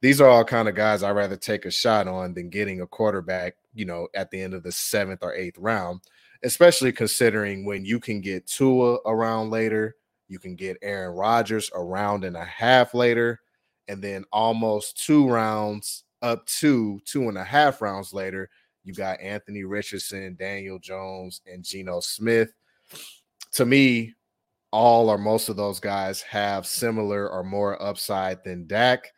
These are all kind of guys I'd rather take a shot on than getting a quarterback, you know, at the end of the seventh or eighth round, especially considering when you can get Tua around later, you can get Aaron Rodgers around and a half later, and then almost two rounds up to two and a half rounds later, you got Anthony Richardson, Daniel Jones, and Geno Smith. to me, all or most of those guys have similar or more upside than Dak.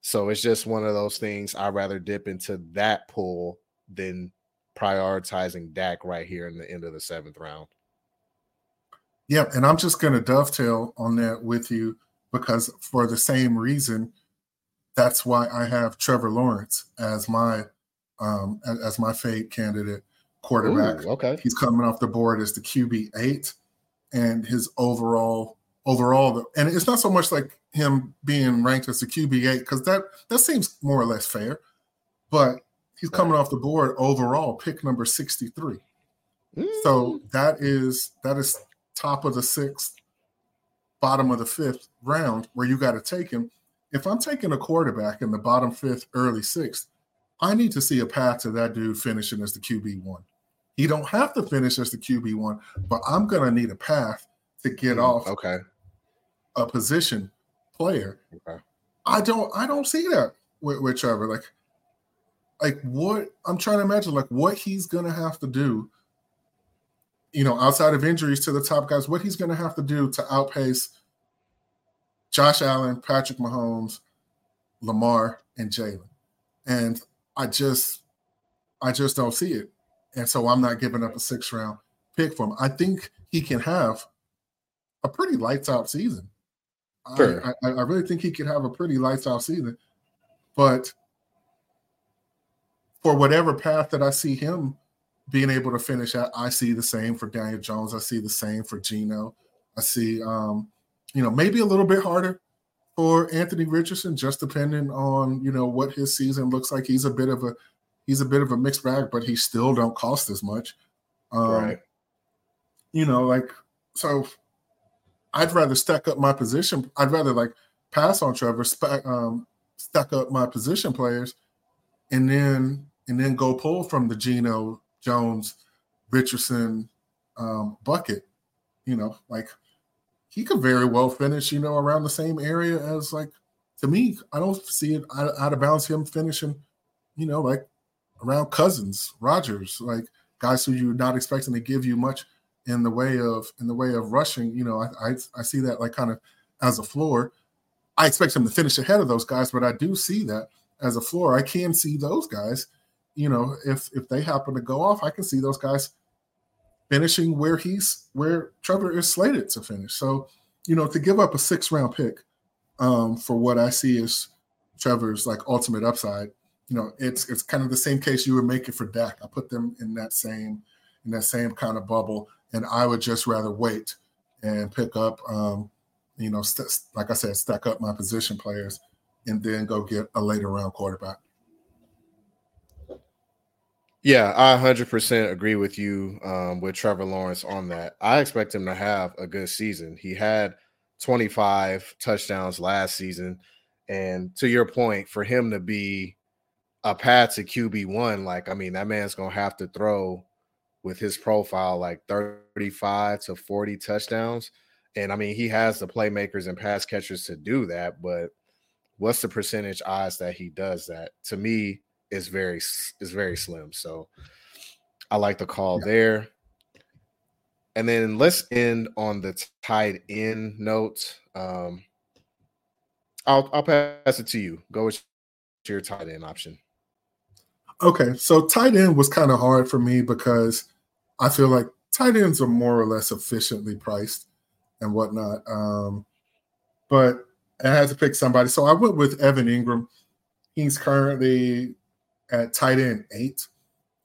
So it's just one of those things. I'd rather dip into that pool than prioritizing Dak right here in the end of the seventh round. Yep, and I'm just going to dovetail on that with you because for the same reason, that's why I have Trevor Lawrence as my um as my fade candidate quarterback. Ooh, okay, he's coming off the board as the QB eight, and his overall overall, and it's not so much like him being ranked as the QB eight because that that seems more or less fair, but he's coming off the board overall, pick number sixty three. Mm. So that is that is top of the sixth, bottom of the fifth round where you got to take him. If I'm taking a quarterback in the bottom fifth, early sixth, I need to see a path to that dude finishing as the QB one. He don't have to finish as the QB one, but I'm gonna need a path to get mm, off okay a position player. Okay. I don't I don't see that with, with Trevor. Like like what I'm trying to imagine like what he's gonna have to do you know, outside of injuries to the top guys, what he's going to have to do to outpace Josh Allen, Patrick Mahomes, Lamar, and Jalen. And I just, I just don't see it. And so I'm not giving up a six round pick for him. I think he can have a pretty lights out season. Sure. I, I, I really think he could have a pretty lights out season. But for whatever path that I see him being able to finish out. I see the same for Daniel Jones. I see the same for Geno. I see, um, you know, maybe a little bit harder for Anthony Richardson, just depending on you know what his season looks like. He's a bit of a he's a bit of a mixed bag, but he still don't cost as much. Um, right. You know, like so. I'd rather stack up my position. I'd rather like pass on Trevor, um, stack up my position players, and then and then go pull from the Geno Jones, Richardson um, bucket. You know, like he could very well finish, you know, around the same area as like to me, I don't see it out, of bounds him finishing, you know, like around Cousins, Rodgers, like guys who you're not expecting to give you much in the way of in the way of rushing. You know, I I, I see that like kind of as a floor. I expect him to finish ahead of those guys, but I do see that as a floor. I can see those guys you know, if if they happen to go off, I can see those guys finishing where he's where Trevor is slated to finish. So, you know, to give up a six round pick um, for what I see as Trevor's like ultimate upside, you know, it's it's kind of the same case you would make it for Dak. I put them in that same in that same kind of bubble, and I would just rather wait and pick up, um, you know, st- like I said, stack up my position players, and then go get a later round quarterback. Yeah, I 100% agree with you um, with Trevor Lawrence on that. I expect him to have a good season. He had 25 touchdowns last season. And to your point, for him to be a path to QB1, like, I mean, that man's going to have to throw with his profile like 35 to 40 touchdowns. And I mean, he has the playmakers and pass catchers to do that. But what's the percentage odds that he does that? To me, is very is very slim. So I like the call yeah. there. And then let's end on the tight end note. Um, I'll I'll pass it to you. Go with your tight end option. Okay, so tight end was kind of hard for me because I feel like tight ends are more or less efficiently priced and whatnot. Um, but I had to pick somebody, so I went with Evan Engram. He's currently at tight end eight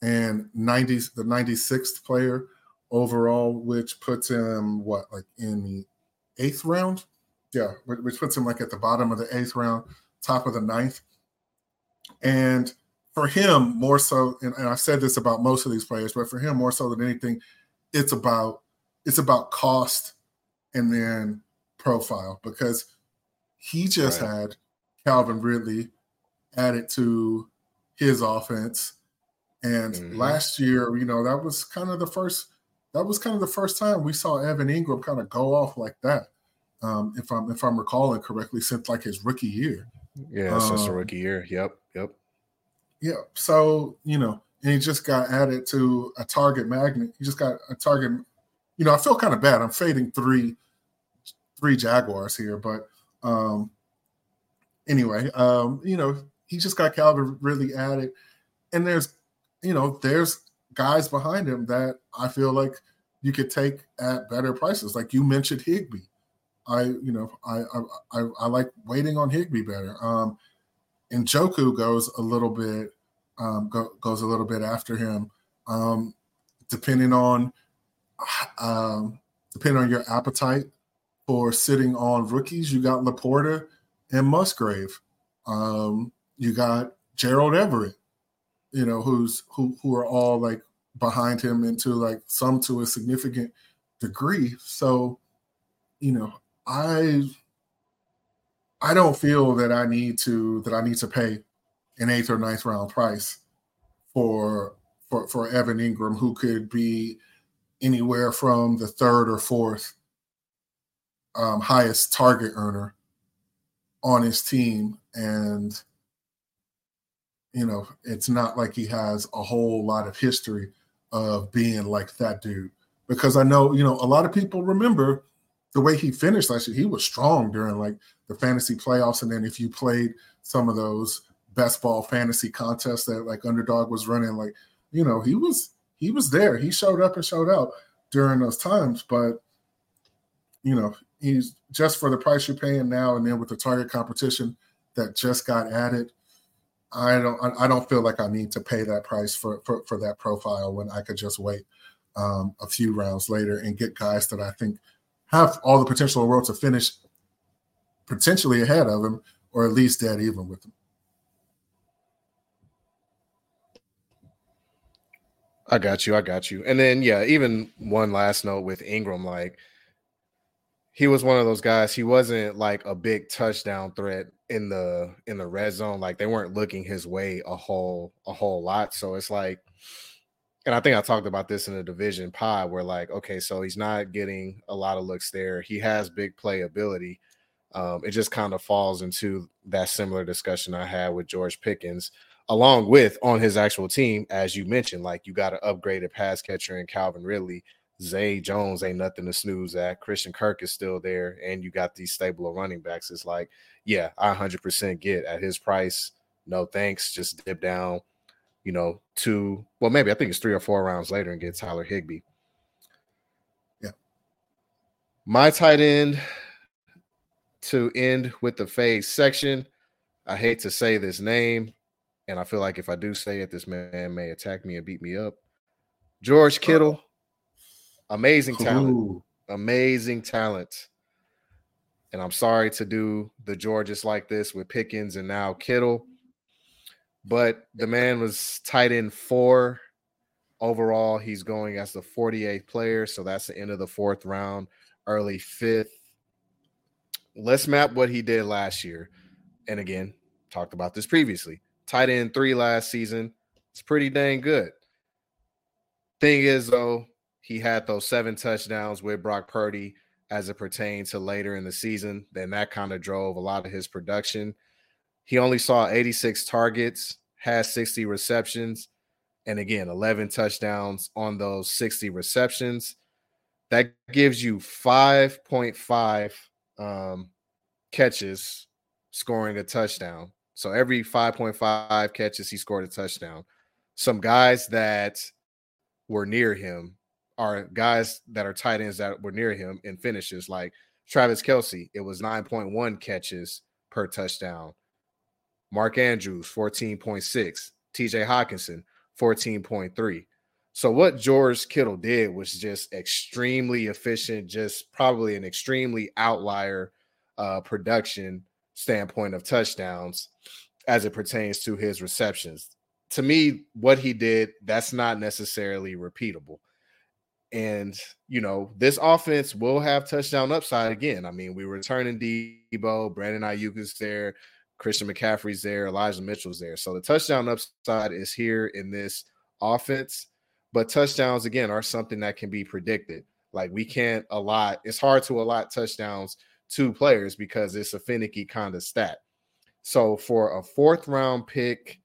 and 90s the 96th player overall, which puts him what like in the eighth round. Yeah, which puts him like at the bottom of the eighth round, top of the ninth. And for him, more so, and, and I've said this about most of these players, but for him, more so than anything, it's about it's about cost and then profile because he just right. had Calvin Ridley added to his offense. And mm-hmm. last year, you know, that was kind of the first that was kind of the first time we saw Evan Engram kind of go off like that. Um, if I'm if I'm recalling correctly, since like his rookie year. Yeah, um, since the rookie year. Yep, yep. Yeah. So, you know, and he just got added to a target magnet. He just got a target, you know, I feel kind of bad. I'm fading three three Jaguars here, but um anyway, um, you know, he just got Calvin Ridley added. And there's, you know, there's guys behind him that I feel like you could take at better prices. Like you mentioned Higbee, I, you know, I I, I like waiting on Higbee better. Um, and Njoku goes a little bit um, go, goes a little bit after him, um, depending on um, depending on your appetite for sitting on rookies. You got LaPorta and Musgrave. Um, you got Gerald Everett, you know, who's who who are all like behind him into like some to a significant degree. So, you know, I I don't feel that I need to that I need to pay an eighth or ninth round price for for for Evan Engram, who could be anywhere from the third or fourth um, highest target earner on his team, and you know it's not like he has a whole lot of history of being like that dude. Because I know you know a lot of people remember the way he finished last year, he was strong during like the fantasy playoffs. And then if you played some of those best ball fantasy contests that like underdog was running, like, you know, he was he was there. He showed up and showed out during those times. But you know, he's just for the price you're paying now, and then with the target competition that just got added. I don't I don't feel like I need to pay that price for for, for that profile when I could just wait um, a few rounds later and get guys that I think have all the potential in the world to finish potentially ahead of him or at least dead even with him. I got you. I got you. And then, yeah, even one last note with Engram, like he was one of those guys. He wasn't like a big touchdown threat in the in the red zone. Like they weren't looking his way a whole a whole lot. So it's like and I think I talked about this in the division pod where like, okay, so he's not getting a lot of looks there. He has big playability. Um, it just kind of falls into that similar discussion I had with George Pickens, along with on his actual team, as you mentioned, like you got an upgraded pass catcher in Calvin Ridley. Zay Jones ain't nothing to snooze at. Christian Kirk is still there, and you got these stable of running backs. It's like, yeah, I 100% get at his price. No thanks. Just dip down you know, two, well, maybe I think it's three or four rounds later and get Tyler Higbee. Yeah. My tight end to end with the fade section. I hate to say this name, and I feel like if I do say it, this man may attack me and beat me up. George Kittle, amazing talent, Ooh. amazing talent. And I'm sorry to do the Georges like this with Pickens and now Kittle but the man was tight end four overall. He's going as the 48th player, so that's the end of the fourth round, early fifth. Let's map what he did last year. And again, talked about this previously. Tight end three last season. It's pretty dang good. Thing is, though, he had those seven touchdowns with Brock Purdy as it pertains to later in the season. Then that kind of drove a lot of his production. He only saw 86 targets, has 60 receptions, and again, 11 touchdowns on those 60 receptions. That gives you 5.5 um, catches scoring a touchdown. So every 5.5 catches, he scored a touchdown. Some guys that were near him are guys that are tight ends that were near him in finishes, like Travis Kelce, It was 9.1 catches per touchdown. Mark Andrews, 14.6. TJ Hockenson, 14.3. So what George Kittle did was just extremely efficient, just probably an extremely outlier uh, production standpoint of touchdowns as it pertains to his receptions. To me, what he did, that's not necessarily repeatable. And, you know, this offense will have touchdown upside again. I mean, we were returning Deebo, Brandon Aiyuk is there, Christian McCaffrey's there, Elijah Mitchell's there. So the touchdown upside is here in this offense. But touchdowns, again, are something that can be predicted. Like we can't allot, it's hard to allot touchdowns to players because it's a finicky kind of stat. So for a fourth round pick,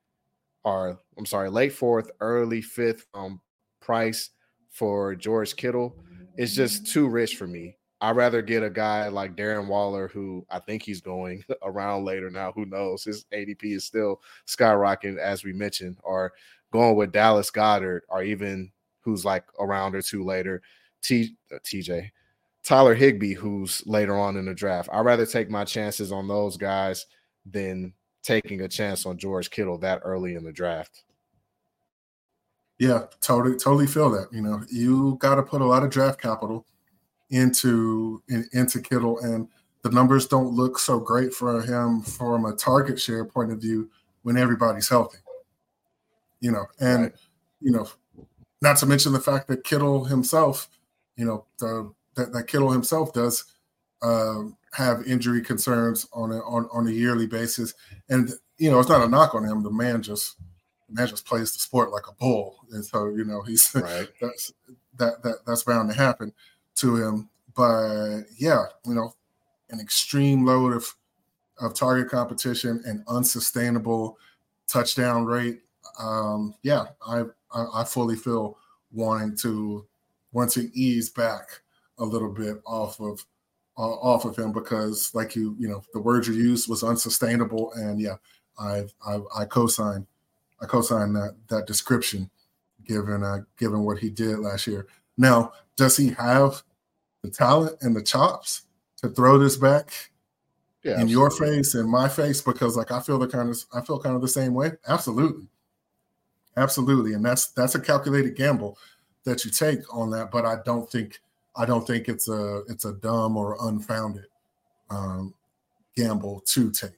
or I'm sorry, late fourth, early fifth um, price for George Kittle, it's just too rich for me. I'd rather get a guy like Darren Waller, who I think he's going around later now. Who knows? His ADP is still skyrocketing, as we mentioned, or going with Dallas Goedert, or even who's like a round or two later, T, uh, TJ, Tyler Higbee, who's later on in the draft. I'd rather take my chances on those guys than taking a chance on George Kittle that early in the draft. Yeah, totally, totally feel that. You know, you got to put a lot of draft capital into in, into Kittle, and the numbers don't look so great for him from a target share point of view when everybody's healthy. You know, and right. you know, not to mention the fact that Kittle himself, you know, the, that, that Kittle himself does um, have injury concerns on a, on on a yearly basis, and you know, it's not a knock on him. The man just man just plays the sport like a bull, and so you know he's right. that's that that that's bound to happen to him. But yeah, you know, an extreme load of of target competition and unsustainable touchdown rate. Um, yeah, I, I, I fully feel wanting to want to ease back a little bit off of uh, off of him because, like you, you know, the word you used was unsustainable, and yeah, I I, I co-sign I co-sign that that description, given uh, given what he did last year. Now, does he have the talent and the chops to throw this back yeah, in your face and my face? Because like I feel the kind of I feel kind of the same way. Absolutely, absolutely, and that's that's a calculated gamble that you take on that. But I don't think I don't think it's a it's a dumb or unfounded um, gamble to take.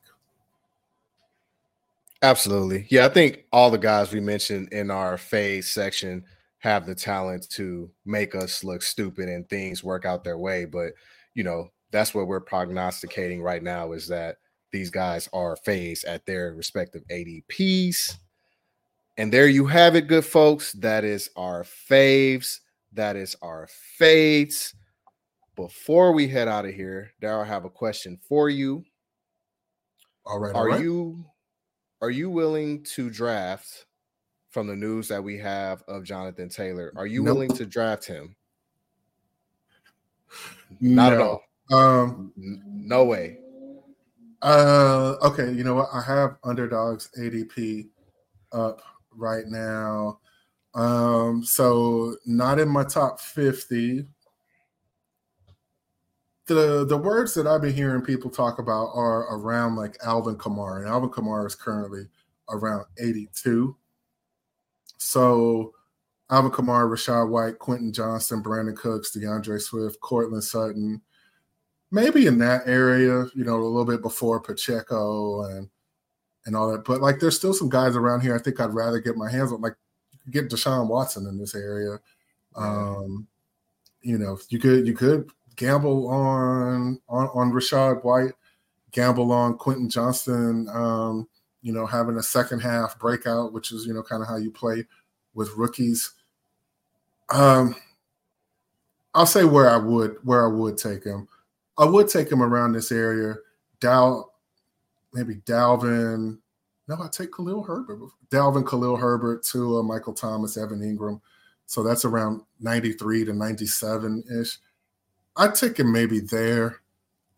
Absolutely. Yeah, I think all the guys we mentioned in our phase section have the talent to make us look stupid and things work out their way. But, you know, that's what we're prognosticating right now is that these guys are phased at their respective ADPs. And there you have it, good folks. That is our faves. That is our fades. Before we head out of here, Daryl, I have a question for you. All right. Are all right. you are you willing to draft from the news that we have of Jonathan Taylor? Are you nope. willing to draft him? Not no. at all. Um, no way. Uh, okay. You know what? I have underdogs ADP up right now. Um, so not in my top 50. The the words that I've been hearing people talk about are around like Alvin Kamara, and Alvin Kamara is currently around 82. So Alvin Kamara, Rachaad White, Quentin Johnston, Brandin Cooks, D'Andre Swift, Courtland Sutton, maybe in that area, you know, a little bit before Pacheco and and all that. But like there's still some guys around here I think I'd rather get my hands on. Like get Deshaun Watson in this area. Um, you know, you could you could gamble on on on Rachaad White, gamble on Quentin Johnston. Um, you know, having a second half breakout, which is you know kind of how you play with rookies. Um, I'll say where I would where I would take him. I would take him around this area. Dal, maybe Dalvin. No, I take Khalil Herbert. Dalvin, Khalil Herbert to uh, Michael Thomas, Evan Engram. So that's around 93 to 97 ish. I'd take him maybe there.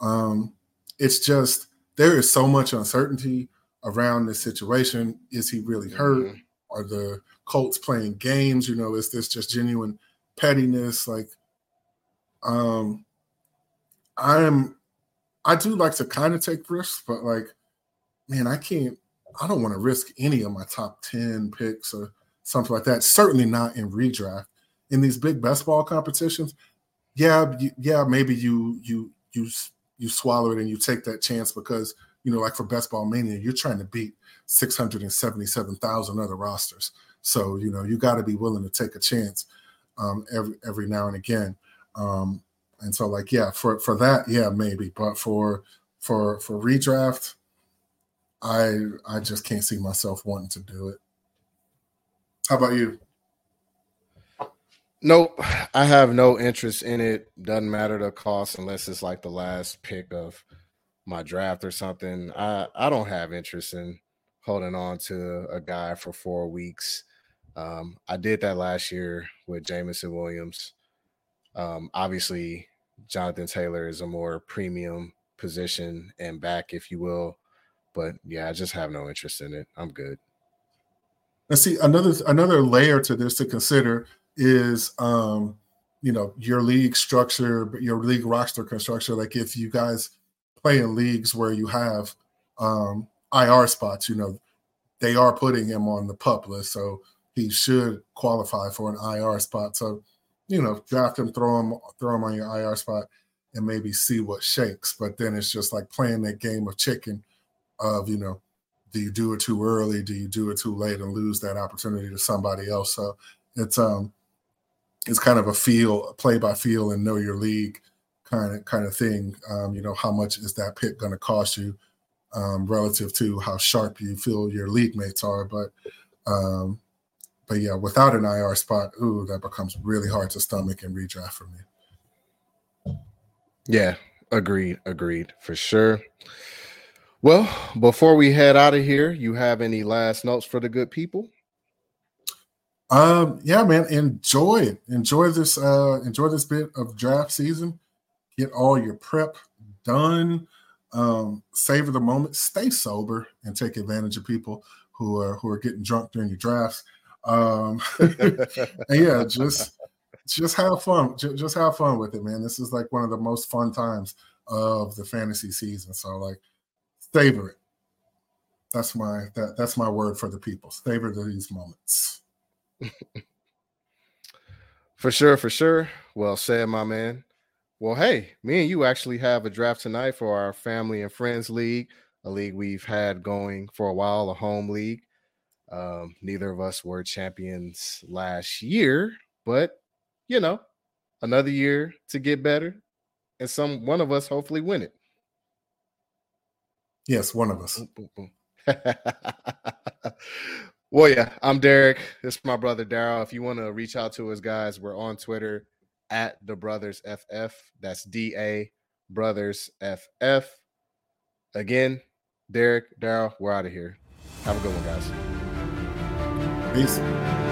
Um, it's just there is so much uncertainty around this situation. Is he really hurt? Mm-hmm. Are the Colts playing games? You know, is this just genuine pettiness? Like, um, I am. I do like to kind of take risks, but like, man, I can't. I don't want to risk any of my top ten picks or something like that. Certainly not in redraft. In these big best ball competitions, yeah, yeah, maybe you you you you swallow it and you take that chance because you know, like for Best Ball Mania, you're trying to beat 677,000 other rosters. So, you know, you got to be willing to take a chance um, every every now and again. Um, and so, like, yeah, for for that, yeah, maybe. But for for for redraft, I I just can't see myself wanting to do it. How about you? Nope, I have no interest in it. Doesn't matter the cost unless it's like the last pick of my draft or something. I I don't have interest in holding on to a guy for four weeks. Um, I did that last year with Jameson Williams. Um, obviously, Jonathan Taylor is a more premium position and back, if you will. But yeah, I just have no interest in it. I'm good. Let's see another another layer to this to consider is um, you know your league structure, your league roster construction. Like if you guys play in leagues where you have um, IR spots, you know they are putting him on the PUP list, so he should qualify for an IR spot. So you know draft him, throw him, throw him on your IR spot, and maybe see what shakes. But then it's just like playing that game of chicken of you know do you do it too early do you do it too late and lose that opportunity to somebody else so it's um it's kind of a feel play by feel and know your league kind of kind of thing. Um you know how much is that pick going to cost you um relative to how sharp you feel your league mates are. But um but yeah without an IR spot ooh that becomes really hard to stomach and redraft for me. Yeah agreed agreed for sure. Well, before we head out of here, you have any last notes for the good people? Um, yeah, man, enjoy. Enjoy this, uh, enjoy this bit of draft season. Get all your prep done. Um, savor the moment, stay sober, and take advantage of people who are who are getting drunk during your drafts. Um, yeah, just just have fun. Just have fun with it, man. This is like one of the most fun times of the fantasy season. So like savor it. That's my that that's my word for the people. Savor these moments. for sure, for sure. Well said, my man. Well, hey, me and you actually have a draft tonight for our family and friends league, a league we've had going for a while, a home league. Um, neither of us were champions last year, but you know, another year to get better, and some one of us hopefully win it. Yes, one of us. well, yeah, I'm Derek. This is my brother Daryl. If you want to reach out to us, guys, we're on Twitter at Da Brothers FF. That's D A Brothers FF. Again, Derek, Daryl, we're out of here. Have a good one, guys. Peace.